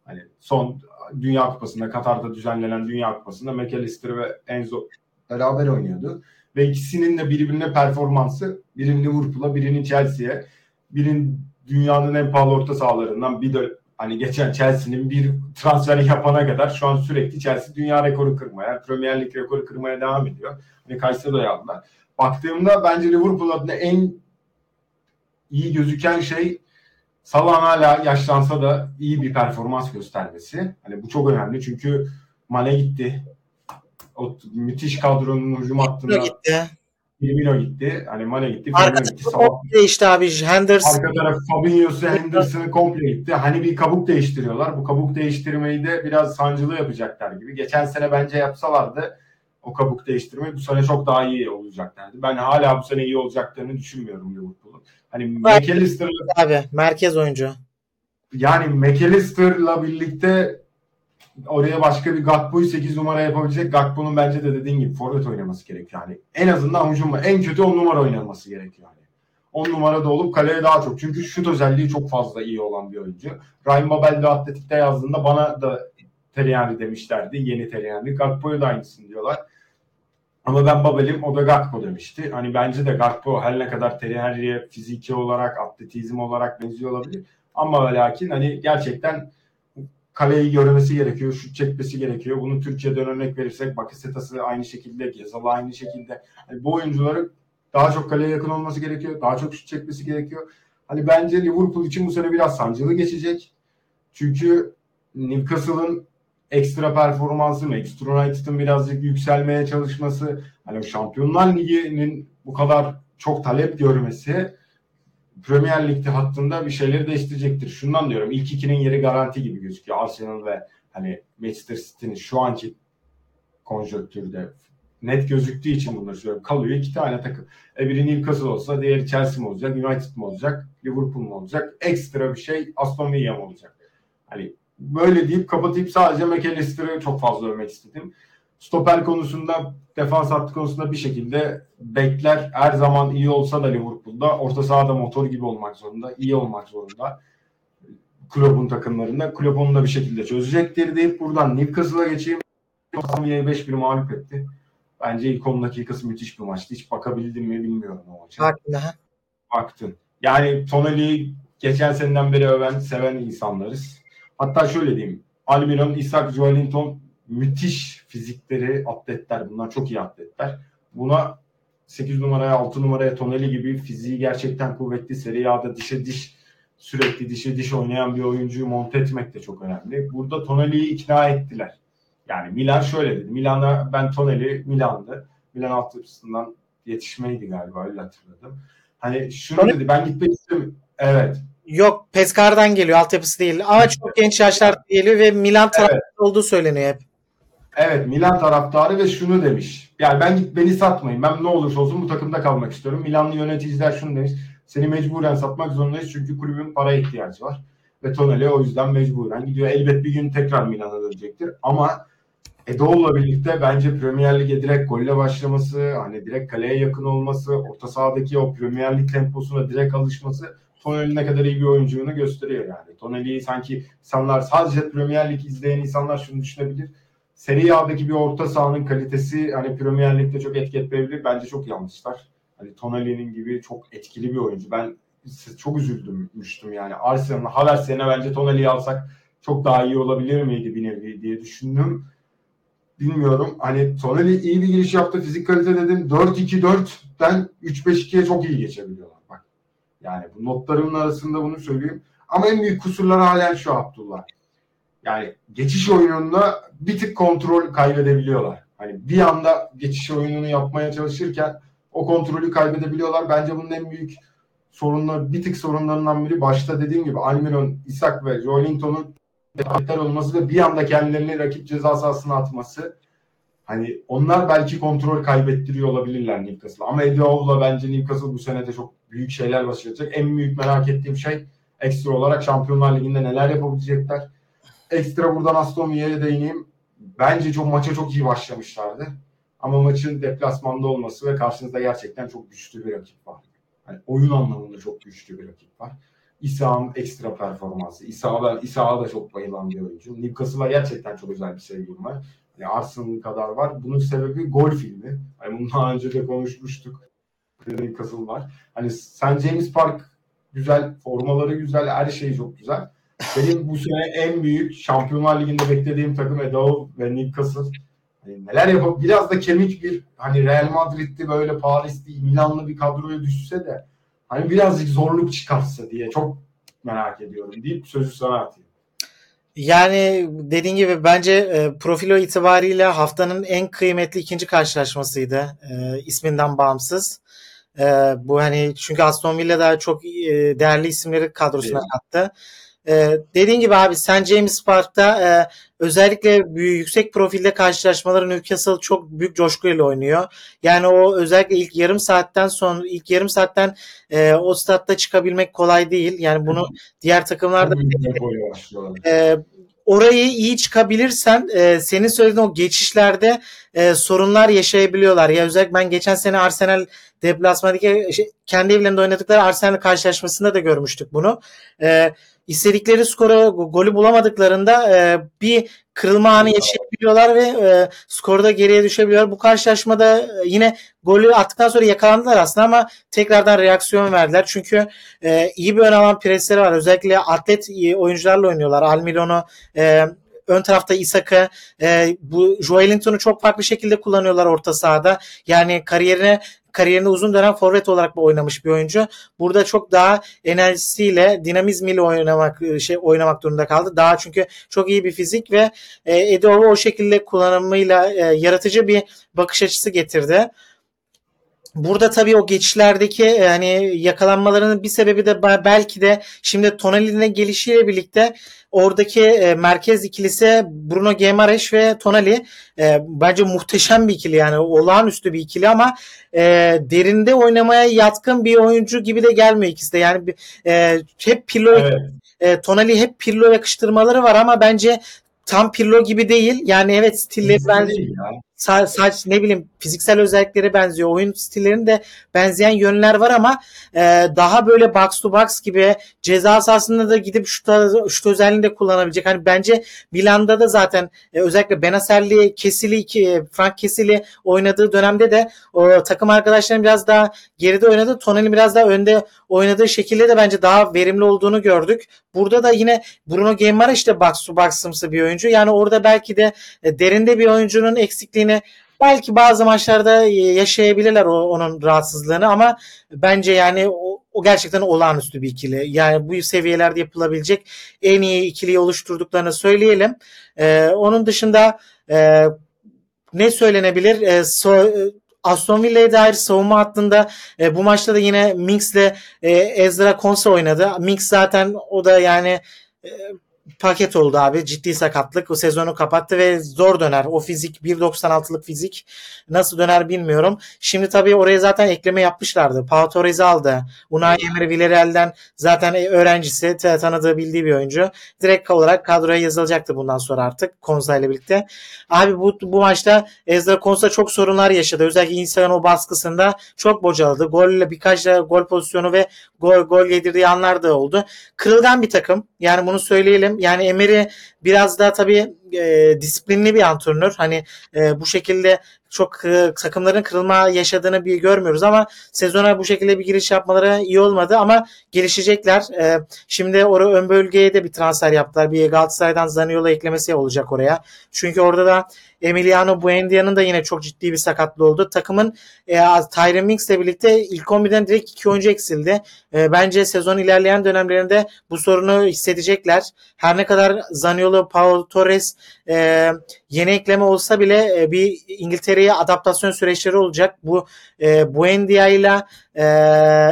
Hani son Dünya Kupası'nda Katar'da düzenlenen Dünya Kupası'nda McAllister ve Enzo beraber oynuyordu. Ve ikisinin de birbirine performansı birinin Liverpool'a birinin Chelsea'ye birinin dünyanın en pahalı orta sahalarından bir de hani geçen Chelsea'nin bir transferi yapana kadar şu an sürekli Chelsea dünya rekoru kırmaya, Premier Lig rekoru kırmaya devam ediyor. Hani Kayseri'de aldılar. Baktığımda bence Liverpool adına en iyi gözüken şey Salah hala yaşlansa da iyi bir performans göstermesi. Hani bu çok önemli çünkü Mane gitti. O müthiş kadronun hücum hattında gitti. Firmino gitti. Hani Mane gitti. Arka gitti. Komple işte abi Henderson. Arka taraf Fabinho'su Henderson'ı komple gitti. Hani bir kabuk değiştiriyorlar. Bu kabuk değiştirmeyi de biraz sancılı yapacaklar gibi. Geçen sene bence yapsalardı o kabuk değiştirmeyi bu sene çok daha iyi olacaklardı. Ben hala bu sene iyi olacaklarını düşünmüyorum Liverpool'un. Hani McAllister'la abi merkez oyuncu. Yani McAllister'la birlikte oraya başka bir Gakpo'yu 8 numara yapabilecek. Gakpo'nun bence de dediğin gibi forvet oynaması gerekiyor. Yani en azından hücum en kötü 10 numara oynaması gerekiyor. Yani. 10 numara da olup kaleye daha çok. Çünkü şut özelliği çok fazla iyi olan bir oyuncu. Ryan Babel de Atletik'te yazdığında bana da Teriyani demişlerdi. Yeni Teriyani. Gakpo'ya da aynısını diyorlar. Ama ben Babel'im o da Gakpo demişti. Hani bence de Gakpo her ne kadar Teriyani'ye fiziki olarak, atletizm olarak benziyor olabilir. Ama lakin hani gerçekten kaleyi görmesi gerekiyor, şut çekmesi gerekiyor. Bunu Türkiye'den örnek verirsek Bakasetas'ı aynı şekilde, Gezal'ı aynı şekilde. Yani bu oyuncuları daha çok kaleye yakın olması gerekiyor. Daha çok şut çekmesi gerekiyor. Hani bence Liverpool için bu sene biraz sancılı geçecek. Çünkü Newcastle'ın ekstra performansı, Manchester United'ın birazcık yükselmeye çalışması, hani Şampiyonlar Ligi'nin bu kadar çok talep görmesi Premier Lig'de hattında bir şeyleri değiştirecektir. Şundan diyorum ilk ikinin yeri garanti gibi gözüküyor. Arsenal ve hani Manchester City'nin şu anki konjonktürde net gözüktüğü için bunları söylüyorum. Kalıyor iki tane takım. E biri Newcastle olsa diğeri Chelsea mi olacak, United mi olacak, Liverpool mu olacak? Ekstra bir şey Aston Villa mı olacak? Hani böyle deyip kapatayım sadece McAllister'ı çok fazla övmek istedim. Stoper konusunda, defans hattı konusunda bir şekilde bekler her zaman iyi olsa da Liverpool'da orta sahada motor gibi olmak zorunda, iyi olmak zorunda. Kulübün takımlarında. Kulüp onu da bir şekilde çözecektir deyip buradan Newcastle'a geçeyim. Aston 5 bir mağlup etti. Bence ilk 10 dakikası müthiş bir maçtı. Hiç bakabildim mi bilmiyorum o maça. Baktın Baktın. Yani Tonali'yi geçen seneden beri öven, seven insanlarız. Hatta şöyle diyeyim. Almiron, Isaac, Joelinton müthiş fizikleri, atletler. Bunlar çok iyi atletler. Buna 8 numaraya, 6 numaraya Tonali gibi fiziği gerçekten kuvvetli, seri A'da dişe diş sürekli dişe diş oynayan bir oyuncuyu monte etmek de çok önemli. Burada Tonali'yi ikna ettiler. Yani Milan şöyle dedi. Milan'a ben Tonali Milan'dı. Milan altyapısından yetişmeydi galiba öyle hatırladım. Hani şunu Tonali... dedi ben gitmek istemiyorum. Evet. Yok Pescar'dan geliyor altyapısı değil. Ama çok genç yaşlarda geliyor ve Milan taraftarı evet. olduğu söyleniyor hep. Evet Milan taraftarı ve şunu demiş. Yani ben beni satmayın. Ben ne olursa olsun bu takımda kalmak istiyorum. Milanlı yöneticiler şunu demiş. Seni mecburen satmak zorundayız çünkü kulübün para ihtiyacı var. Ve Tonali o yüzden mecburen gidiyor. Elbet bir gün tekrar Milan'a dönecektir. Ama Edoğlu'la birlikte bence Premier Lig'e direkt golle başlaması, hani direkt kaleye yakın olması, orta sahadaki o Premier Lig temposuna direkt alışması Tonali ne kadar iyi bir oyunculuğunu gösteriyor yani. Tonali'yi sanki insanlar sadece Premier Lig izleyen insanlar şunu düşünebilir. Serie A'daki bir orta sahanın kalitesi hani Premier Lig'de çok etki etmeyebilir. Bence çok yanlışlar. Hani Tonali'nin gibi çok etkili bir oyuncu. Ben çok üzüldümüştüm yani. Arsenal'ın Havertz yerine bence Tonali'yi alsak çok daha iyi olabilir miydi bir nevi diye düşündüm. Bilmiyorum. Hani Tonali iyi bir giriş yaptı. Fizik kalite dedim. 4-2-4'ten 3-5-2'ye çok iyi geçebiliyorlar. Bak. Yani bu notlarımın arasında bunu söyleyeyim. Ama en büyük kusurlar halen şu Abdullah. Yani geçiş oyununda bir tık kontrol kaybedebiliyorlar. Hani bir anda geçiş oyununu yapmaya çalışırken o kontrolü kaybedebiliyorlar. Bence bunun en büyük sorunları, bir tık sorunlarından biri başta dediğim gibi Almiron, Isak ve Joelinton'un yeter olması ve bir anda kendilerini rakip ceza sahasına atması. Hani onlar belki kontrol kaybettiriyor olabilirler Newcastle. Ama Eddie Howe'la bence Newcastle bu sene de çok büyük şeyler başaracak. En büyük merak ettiğim şey ekstra olarak Şampiyonlar Ligi'nde neler yapabilecekler. Ekstra buradan Aston Villa'ya değineyim. Bence çok maça çok iyi başlamışlardı. Ama maçın deplasmanda olması ve karşınızda gerçekten çok güçlü bir rakip var. Yani oyun anlamında çok güçlü bir rakip var. İsa'nın ekstra performansı. İsa'ya ben İsa'ya da çok bayılan bir oyuncu. Newcastle'a gerçekten çok özel bir sevgim var. Yani Arsenal kadar var. Bunun sebebi gol filmi. Hani bunu daha önce de konuşmuştuk. Newcastle var. Hani St. James Park güzel, formaları güzel, her şey çok güzel. Benim bu sene en büyük Şampiyonlar Ligi'nde beklediğim takım Edo ve Newcastle. Hani neler yapıp biraz da kemik bir hani Real Madrid'di böyle Paris'ti Milanlı bir kadroya düşse de hani birazcık zorluk çıkarsa diye çok merak ediyorum deyip sözü sana atayım. Yani dediğin gibi bence e, profilo itibariyle haftanın en kıymetli ikinci karşılaşmasıydı e, isminden bağımsız. E, bu hani çünkü Aston Villa da çok e, değerli isimleri kadrosuna evet. kattı. Ee, dediğin gibi abi St. James Park'ta e, özellikle büyük, yüksek profilde karşılaşmaları Newcastle çok büyük coşkuyla oynuyor. Yani o özellikle ilk yarım saatten sonra ilk yarım saatten e, o statta çıkabilmek kolay değil. Yani bunu diğer takımlarda e, orayı iyi çıkabilirsen e, senin söylediğin o geçişlerde e, sorunlar yaşayabiliyorlar. Ya özellikle ben geçen sene Arsenal deplasmandaki şey, kendi evlerinde oynadıkları Arsenal karşılaşmasında da görmüştük bunu. E, istedikleri skora golü bulamadıklarında e, bir kırılma anı yaşayabiliyorlar ve e, skorda geriye düşebiliyorlar. Bu karşılaşmada e, yine golü attıktan sonra yakalandılar aslında ama tekrardan reaksiyon verdiler. Çünkü e, iyi bir ön alan presleri var. Özellikle atlet oyuncularla oynuyorlar. Almiron'u e, ön tarafta Isak'ı e, bu Joelinton'u çok farklı şekilde kullanıyorlar orta sahada. Yani kariyerine kariyerinde uzun dönem forvet olarak oynamış bir oyuncu. Burada çok daha enerjisiyle, dinamizmiyle oynamak şey oynamak durumunda kaldı. Daha çünkü çok iyi bir fizik ve e, Edoğlu o şekilde kullanımıyla e, yaratıcı bir bakış açısı getirdi. Burada tabii o geçişlerdeki yani yakalanmalarının bir sebebi de belki de şimdi Tonali'nin gelişiyle birlikte oradaki e, merkez ikilisi Bruno Guimaraes ve Tonali e, bence muhteşem bir ikili yani olağanüstü bir ikili ama e, derinde oynamaya yatkın bir oyuncu gibi de gelmiyor ikisi de yani e, hep Pirlo evet. e, Tonali hep Pirlo yakıştırmaları var ama bence tam Pirlo gibi değil. Yani evet stilleri benziyor. Saç ne bileyim fiziksel özellikleri benziyor. Oyun stillerinin de benzeyen yönler var ama e, daha böyle box to box gibi ceza sahasında da gidip şut, şut özelliğini de kullanabilecek. Hani bence Milan'da da zaten e, özellikle Benacerli, Kesili, Frank Kesili oynadığı dönemde de o takım arkadaşlarının biraz daha geride oynadı. Tonali biraz daha önde oynadığı şekilde de bence daha verimli olduğunu gördük. Burada da yine Bruno Gemara işte box to box'ımsı bir oyuncu. Yani orada belki de e, derinde bir oyuncunun eksikliğini belki bazı maçlarda yaşayabilirler o, onun rahatsızlığını ama bence yani o, o gerçekten olağanüstü bir ikili. Yani bu seviyelerde yapılabilecek en iyi ikiliyi oluşturduklarını söyleyelim. Ee, onun dışında e, ne söylenebilir? E, so, Aston Villa'ya dair savunma hattında e, bu maçta da yine Minks'le e, Ezra Konsa oynadı. Minks zaten o da yani e, paket oldu abi. Ciddi sakatlık. O sezonu kapattı ve zor döner. O fizik 1.96'lık fizik nasıl döner bilmiyorum. Şimdi tabii oraya zaten ekleme yapmışlardı. Pau Torres'i aldı. Unai Emery Villarreal'den zaten öğrencisi tanıdığı bildiği bir oyuncu. Direkt olarak kadroya yazılacaktı bundan sonra artık Konza ile birlikte. Abi bu, bu maçta Ezra Konsa çok sorunlar yaşadı. Özellikle insanın o baskısında çok bocaladı. Golle birkaç gol pozisyonu ve gol, gol yedirdiği anlar da oldu. Kırılgan bir takım. Yani bunu söyleyelim. Yani Emery biraz daha tabii e, disiplinli bir antrenör. Hani e, bu şekilde çok e, takımların kırılma yaşadığını bir görmüyoruz ama sezona bu şekilde bir giriş yapmaları iyi olmadı ama gelişecekler. E, şimdi oraya ön bölgeye de bir transfer yaptılar. Bir Galatasaray'dan Zaniolo eklemesi olacak oraya. Çünkü orada da Emiliano Buendia'nın da yine çok ciddi bir sakatlığı oldu. Takımın e, Tyron Minks ile birlikte ilk 11'den direkt iki oyuncu eksildi. E, bence sezon ilerleyen dönemlerinde bu sorunu hissedecekler. Her ne kadar Zaniolo, Pau Torres e, yeni ekleme olsa bile e, bir İngiltere'ye adaptasyon süreçleri olacak. Bu e, Buendia ile e,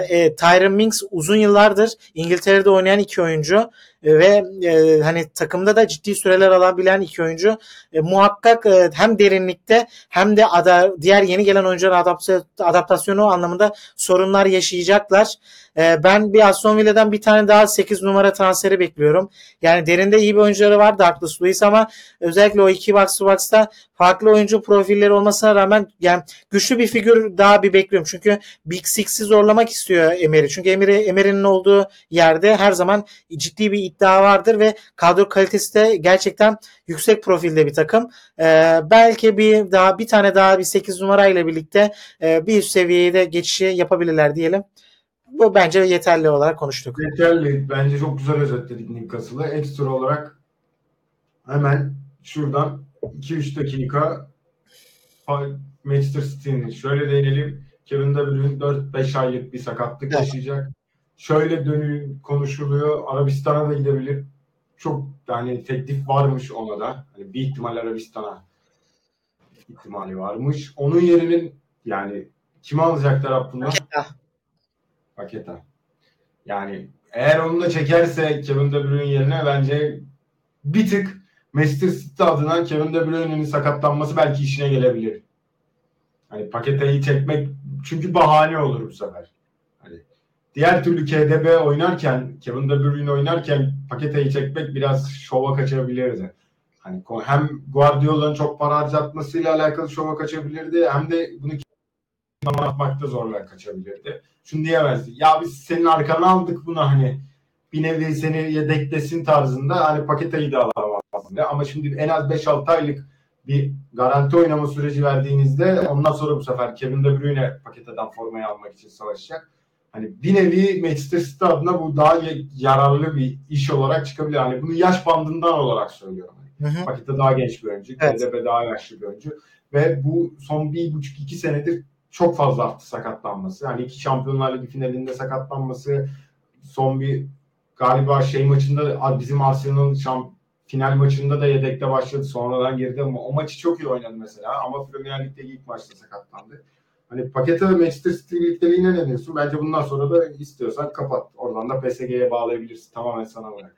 e, Tyron Minks uzun yıllardır İngiltere'de oynayan iki oyuncu ve e, hani takımda da ciddi süreler alabilen iki oyuncu e, muhakkak e, hem derinlikte hem de ada, diğer yeni gelen oyuncuların adaptasyonu anlamında sorunlar yaşayacaklar. E, ben bir Aston Villa'dan bir tane daha 8 numara transferi bekliyorum. Yani derinde iyi bir oyuncuları var Douglas Luiz ama özellikle o iki box to box'ta farklı oyuncu profilleri olmasına rağmen yani güçlü bir figür daha bir bekliyorum. Çünkü Big Six'i zorlamak istiyor Emery. Çünkü Emery, Emery'nin olduğu yerde her zaman ciddi bir iddia vardır ve kadro kalitesi de gerçekten yüksek profilde bir takım. Ee, belki bir daha bir tane daha bir 8 numara ile birlikte e, bir üst seviyeye de geçişi yapabilirler diyelim. Bu bence yeterli olarak konuştuk. Yeterli. Bence çok güzel özetledik Newcastle'ı. Ekstra olarak hemen şuradan 2-3 dakika Manchester City'nin şöyle değinelim. Kevin De Bruyne 4-5 aylık bir sakatlık evet. yaşayacak. Şöyle dönü konuşuluyor. Arabistan'a da gidebilir. Çok yani teklif varmış ona da. Hani bir ihtimal Arabistan'a ihtimali varmış. Onun yerinin yani kim alacaklar Abdullah? Paketa. Paketa. Yani eğer onu da çekerse Kevin De Bruyne yerine bence bir tık Manchester City adına Kevin De Bruyne'nin sakatlanması belki işine gelebilir. Hani Pakete'yi çekmek çünkü bahane olur bu sefer. Diğer türlü KDB oynarken, Kevin De Bruyne oynarken Pakete'yi çekmek biraz şova kaçabilirdi. Hani hem Guardiola'nın çok para harcatmasıyla alakalı şova kaçabilirdi hem de bunu anlatmakta zorla kaçabilirdi. Şunu diyemezdi. Ya biz senin arkana aldık bunu hani bir nevi seni yedeklesin tarzında hani Pakete'yi de alamazdı. Ama şimdi en az 5-6 aylık bir garanti oynama süreci verdiğinizde ondan sonra bu sefer Kevin De Bruyne paketeden formayı almak için savaşacak. Hani bir nevi Manchester City adına bu daha yararlı bir iş olarak çıkabilir. Hani bunu yaş bandından olarak söylüyorum. Pakete daha genç bir oyuncu. Evet. KDB daha yaşlı bir oyuncu. Ve bu son bir buçuk iki senedir çok fazla arttı sakatlanması. Yani iki Şampiyonlar Ligi finalinde sakatlanması, son bir galiba şey maçında bizim Arsenal'ın şamp final maçında da yedekte başladı. Sonradan girdi ama o maçı çok iyi oynadı mesela. Ama Premier Lig'de ilk maçta sakatlandı. Hani pakete ve Manchester City birlikteliğine ne diyorsun? Bence bundan sonra da istiyorsan kapat. Oradan da PSG'ye bağlayabilirsin. Tamamen sana bırak.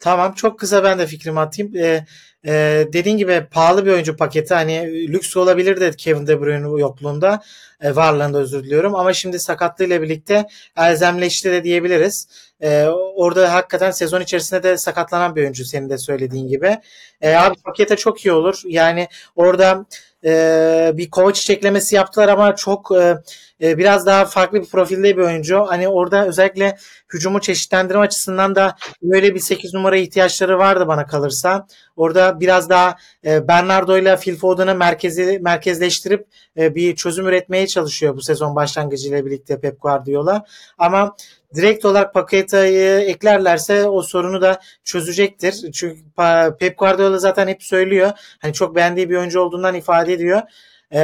Tamam çok kısa ben de fikrimi atayım. Ee, e, dediğin gibi pahalı bir oyuncu paketi. Hani lüks olabilir de Kevin De Bruyne yokluğunda. E, varlığında özür diliyorum. Ama şimdi sakatlığıyla birlikte elzemleşti de diyebiliriz. E, orada hakikaten sezon içerisinde de sakatlanan bir oyuncu senin de söylediğin gibi. E, abi pakete çok iyi olur. Yani orada e, bir kova çiçeklemesi yaptılar ama çok e, e, biraz daha farklı bir profilde bir oyuncu. Hani orada özellikle hücumu çeşitlendirme açısından da böyle bir 8 numara ihtiyaçları vardı bana kalırsa. Orada biraz daha e, Bernardo ile Phil Foden'ı merkezi merkezleştirip e, bir çözüm üretmeye çalışıyor bu sezon başlangıcıyla birlikte Pep Guardiola. Ama direkt olarak Paqueta'yı eklerlerse o sorunu da çözecektir. Çünkü Pep Guardiola zaten hep söylüyor. Hani çok beğendiği bir oyuncu olduğundan ifade ediyor. E,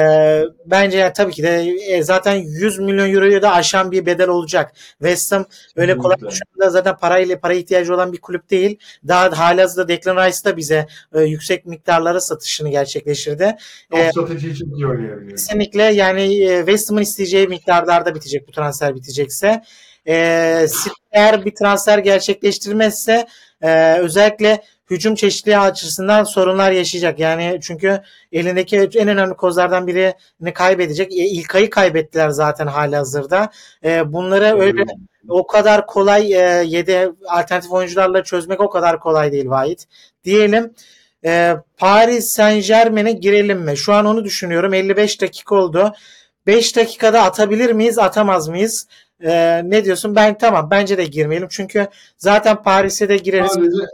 bence yani tabii ki de e, zaten 100 milyon euroyu da aşan bir bedel olacak. West Ham öyle kolay düşündüğünde zaten parayla para ihtiyacı olan bir kulüp değil. Daha halihazırda Declan Rice da bize e, yüksek miktarlara satışını gerçekleştirdi. E, satıcı çok iyi oynayabiliyor. Kesinlikle yani e, West Ham'ın isteyeceği miktarlarda bitecek bu transfer bitecekse. E, eğer bir transfer gerçekleştirmezse e, özellikle hücum çeşitliliği açısından sorunlar yaşayacak. Yani çünkü elindeki en önemli kozlardan birini kaybedecek. E, İlkay'ı kaybettiler zaten hali hazırda. E, bunları öyle o kadar kolay e, yedi alternatif oyuncularla çözmek o kadar kolay değil Vahit. Diyelim e, Paris Saint Germain'e girelim mi? Şu an onu düşünüyorum. 55 dakika oldu. 5 dakikada atabilir miyiz, atamaz mıyız? Ee, ne diyorsun? Ben tamam. Bence de girmeyelim. Çünkü zaten Paris'e de gireriz. Sadece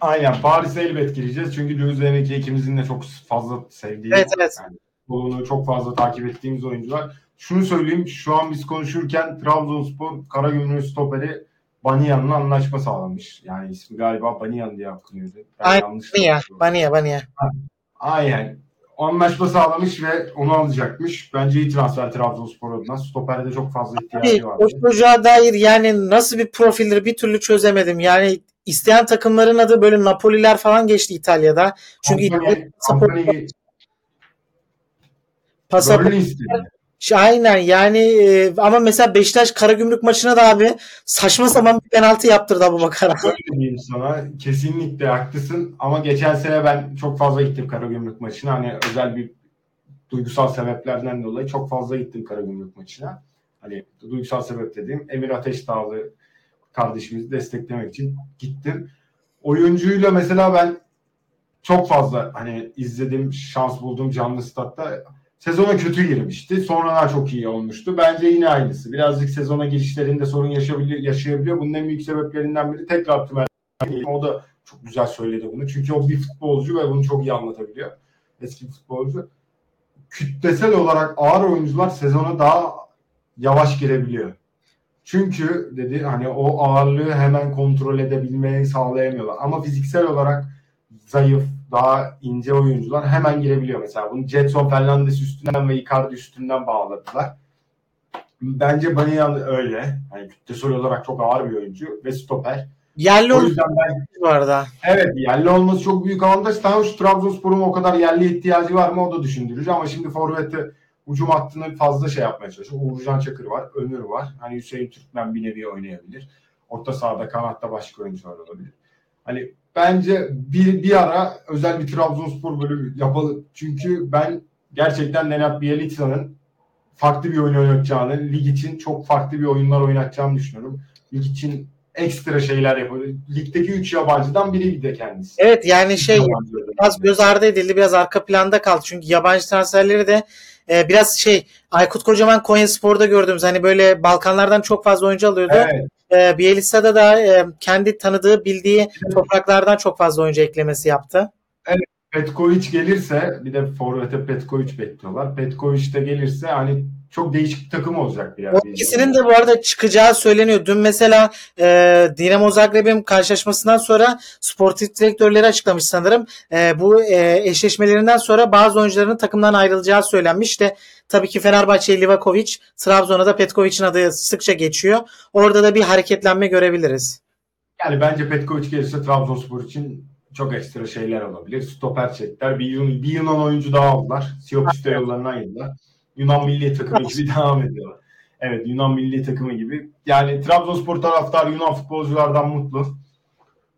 Aynen Paris'e elbet gireceğiz. Çünkü Luis Enrique ikimizin de çok fazla sevdiği, evet, evet. Yani, çok fazla takip ettiğimiz oyuncular. Şunu söyleyeyim, şu an biz konuşurken Trabzonspor Karagümrük stoperi Banyan'la anlaşma sağlamış. Yani ismi galiba Banyan diye okunuyordu. Aynen, Banya, Banya, Banya. Aynen. Anlaşma sağlamış ve onu alacakmış. Bence iyi transfer Trabzonspor adına. Stoperde çok fazla ihtiyacı var. O çocuğa dair yani nasıl bir profildir bir türlü çözemedim. Yani isteyen takımların adı böyle Napoliler falan geçti İtalya'da. Çünkü Company, Company, pasaport Aynen yani e, ama mesela Beşiktaş Karagümrük maçına da abi saçma sapan bir penaltı yaptırdı Abu Bakar'a. Öyle diyeyim sana kesinlikle haklısın ama geçen sene ben çok fazla gittim Karagümrük maçına hani özel bir duygusal sebeplerden dolayı çok fazla gittim Karagümrük maçına. Hani duygusal sebep dediğim Emir Ateşdağlı kardeşimizi desteklemek için gittim. Oyuncuyla mesela ben çok fazla hani izledim, şans buldum canlı statta. Sezona kötü girmişti. Sonradan çok iyi olmuştu. Bence yine aynısı. Birazcık sezona girişlerinde sorun yaşayabiliyor. yaşayabiliyor. Bunun en büyük sebeplerinden biri tekrar tümen. O da çok güzel söyledi bunu. Çünkü o bir futbolcu ve bunu çok iyi anlatabiliyor. Eski futbolcu. Kütlesel olarak ağır oyuncular sezona daha yavaş girebiliyor. Çünkü dedi hani o ağırlığı hemen kontrol edebilmeyi sağlayamıyorlar. Ama fiziksel olarak zayıf, daha ince oyuncular hemen girebiliyor mesela. Bunu Jetson Fernandes üstünden ve Icardi üstünden bağladılar. Bence Banyan öyle. Hani kütlesel olarak çok ağır bir oyuncu ve stoper. Yerli o yüzden ben, bu arada. Evet yerli olması çok büyük avantaj. Tamam şu Trabzonspor'un o kadar yerli ihtiyacı var mı o da düşündürücü ama şimdi Forvet'te Ucum hattını fazla şey yapmaya çalışıyor. Uğurcan Çakır var, Ömür var. Hani Hüseyin Türkmen bir nevi oynayabilir. Orta sahada, kanatta başka oyuncular olabilir. Hani bence bir, bir ara özel bir Trabzonspor bölümü yapalım. Çünkü ben gerçekten Nenad Bielitsa'nın farklı bir oyun oynatacağını, lig için çok farklı bir oyunlar oynatacağını düşünüyorum. Lig için ekstra şeyler yapıyor. Ligdeki 3 yabancıdan biri de kendisi. Evet yani şey biraz göz ardı edildi, biraz arka planda kaldı. Çünkü yabancı transferleri de e, biraz şey Aykut Kocaman Konya Spor'da gördüğümüz hani böyle Balkanlardan çok fazla oyuncu alıyordu. Evet. E, Bielitsa'da da e, kendi tanıdığı, bildiği topraklardan çok fazla oyuncu eklemesi yaptı. Evet. Petkovic gelirse bir de Forvet'e Petkovic bekliyorlar. Petkovic de gelirse hani çok değişik bir takım olacak bir yer. İkisinin de bu arada çıkacağı söyleniyor. Dün mesela e, Dinamo Zagreb'in karşılaşmasından sonra sportif direktörleri açıklamış sanırım. E, bu e, eşleşmelerinden sonra bazı oyuncuların takımdan ayrılacağı söylenmiş de tabii ki Fenerbahçe Livakovic, Trabzon'a da Petkovic'in adı sıkça geçiyor. Orada da bir hareketlenme görebiliriz. Yani bence Petkovic gelirse Trabzonspor için çok ekstra şeyler olabilir. Stoper çektiler. Bir, bir Yunan oyuncu daha aldılar. Siopiste yollarına ayırdılar. Yunan milli takımı gibi devam ediyorlar. Evet Yunan milli takımı gibi. Yani Trabzonspor taraftar Yunan futbolculardan mutlu.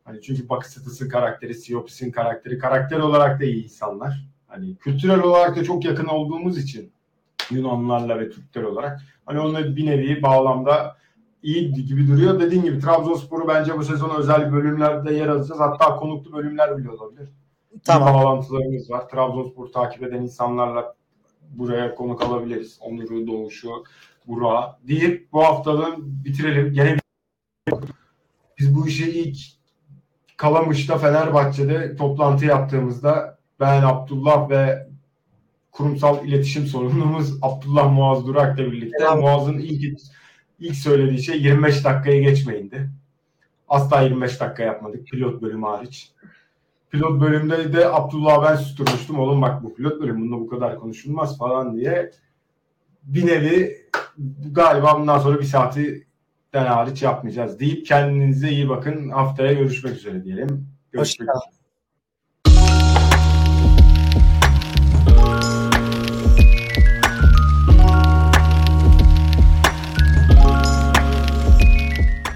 Hani çünkü Bakısıtıs'ın karakteri, Siopis'in karakteri, karakter olarak da iyi insanlar. Hani kültürel olarak da çok yakın olduğumuz için Yunanlılarla ve Türkler olarak hani onunla bir nevi bağlamda iyi gibi duruyor. Dediğim gibi Trabzonspor'u bence bu sezon özel bölümlerde yer alacağız. Hatta konuklu bölümler bile olabilir. Tamam. Bir bağlantılarımız var. Trabzonspor takip eden insanlarla buraya konuk alabiliriz. Onur'u, Doğuş'u, Burak'ı deyip bu haftadan bitirelim. Gene biz bu işi ilk Kalamış'ta Fenerbahçe'de toplantı yaptığımızda ben Abdullah ve kurumsal iletişim sorumlumuz Abdullah Muaz Durak'la birlikte Selam. Muaz'ın ilk ilk söylediği şey 25 dakikaya geçmeyindi. Asla 25 dakika yapmadık pilot bölümü hariç. Pilot bölümde de Abdullah ben susturmuştum. Oğlum bak bu pilot bölüm bunda bu kadar konuşulmaz falan diye. Bir nevi galiba bundan sonra bir saati den hariç yapmayacağız deyip kendinize iyi bakın. Haftaya görüşmek üzere diyelim. Görüşmek üzere.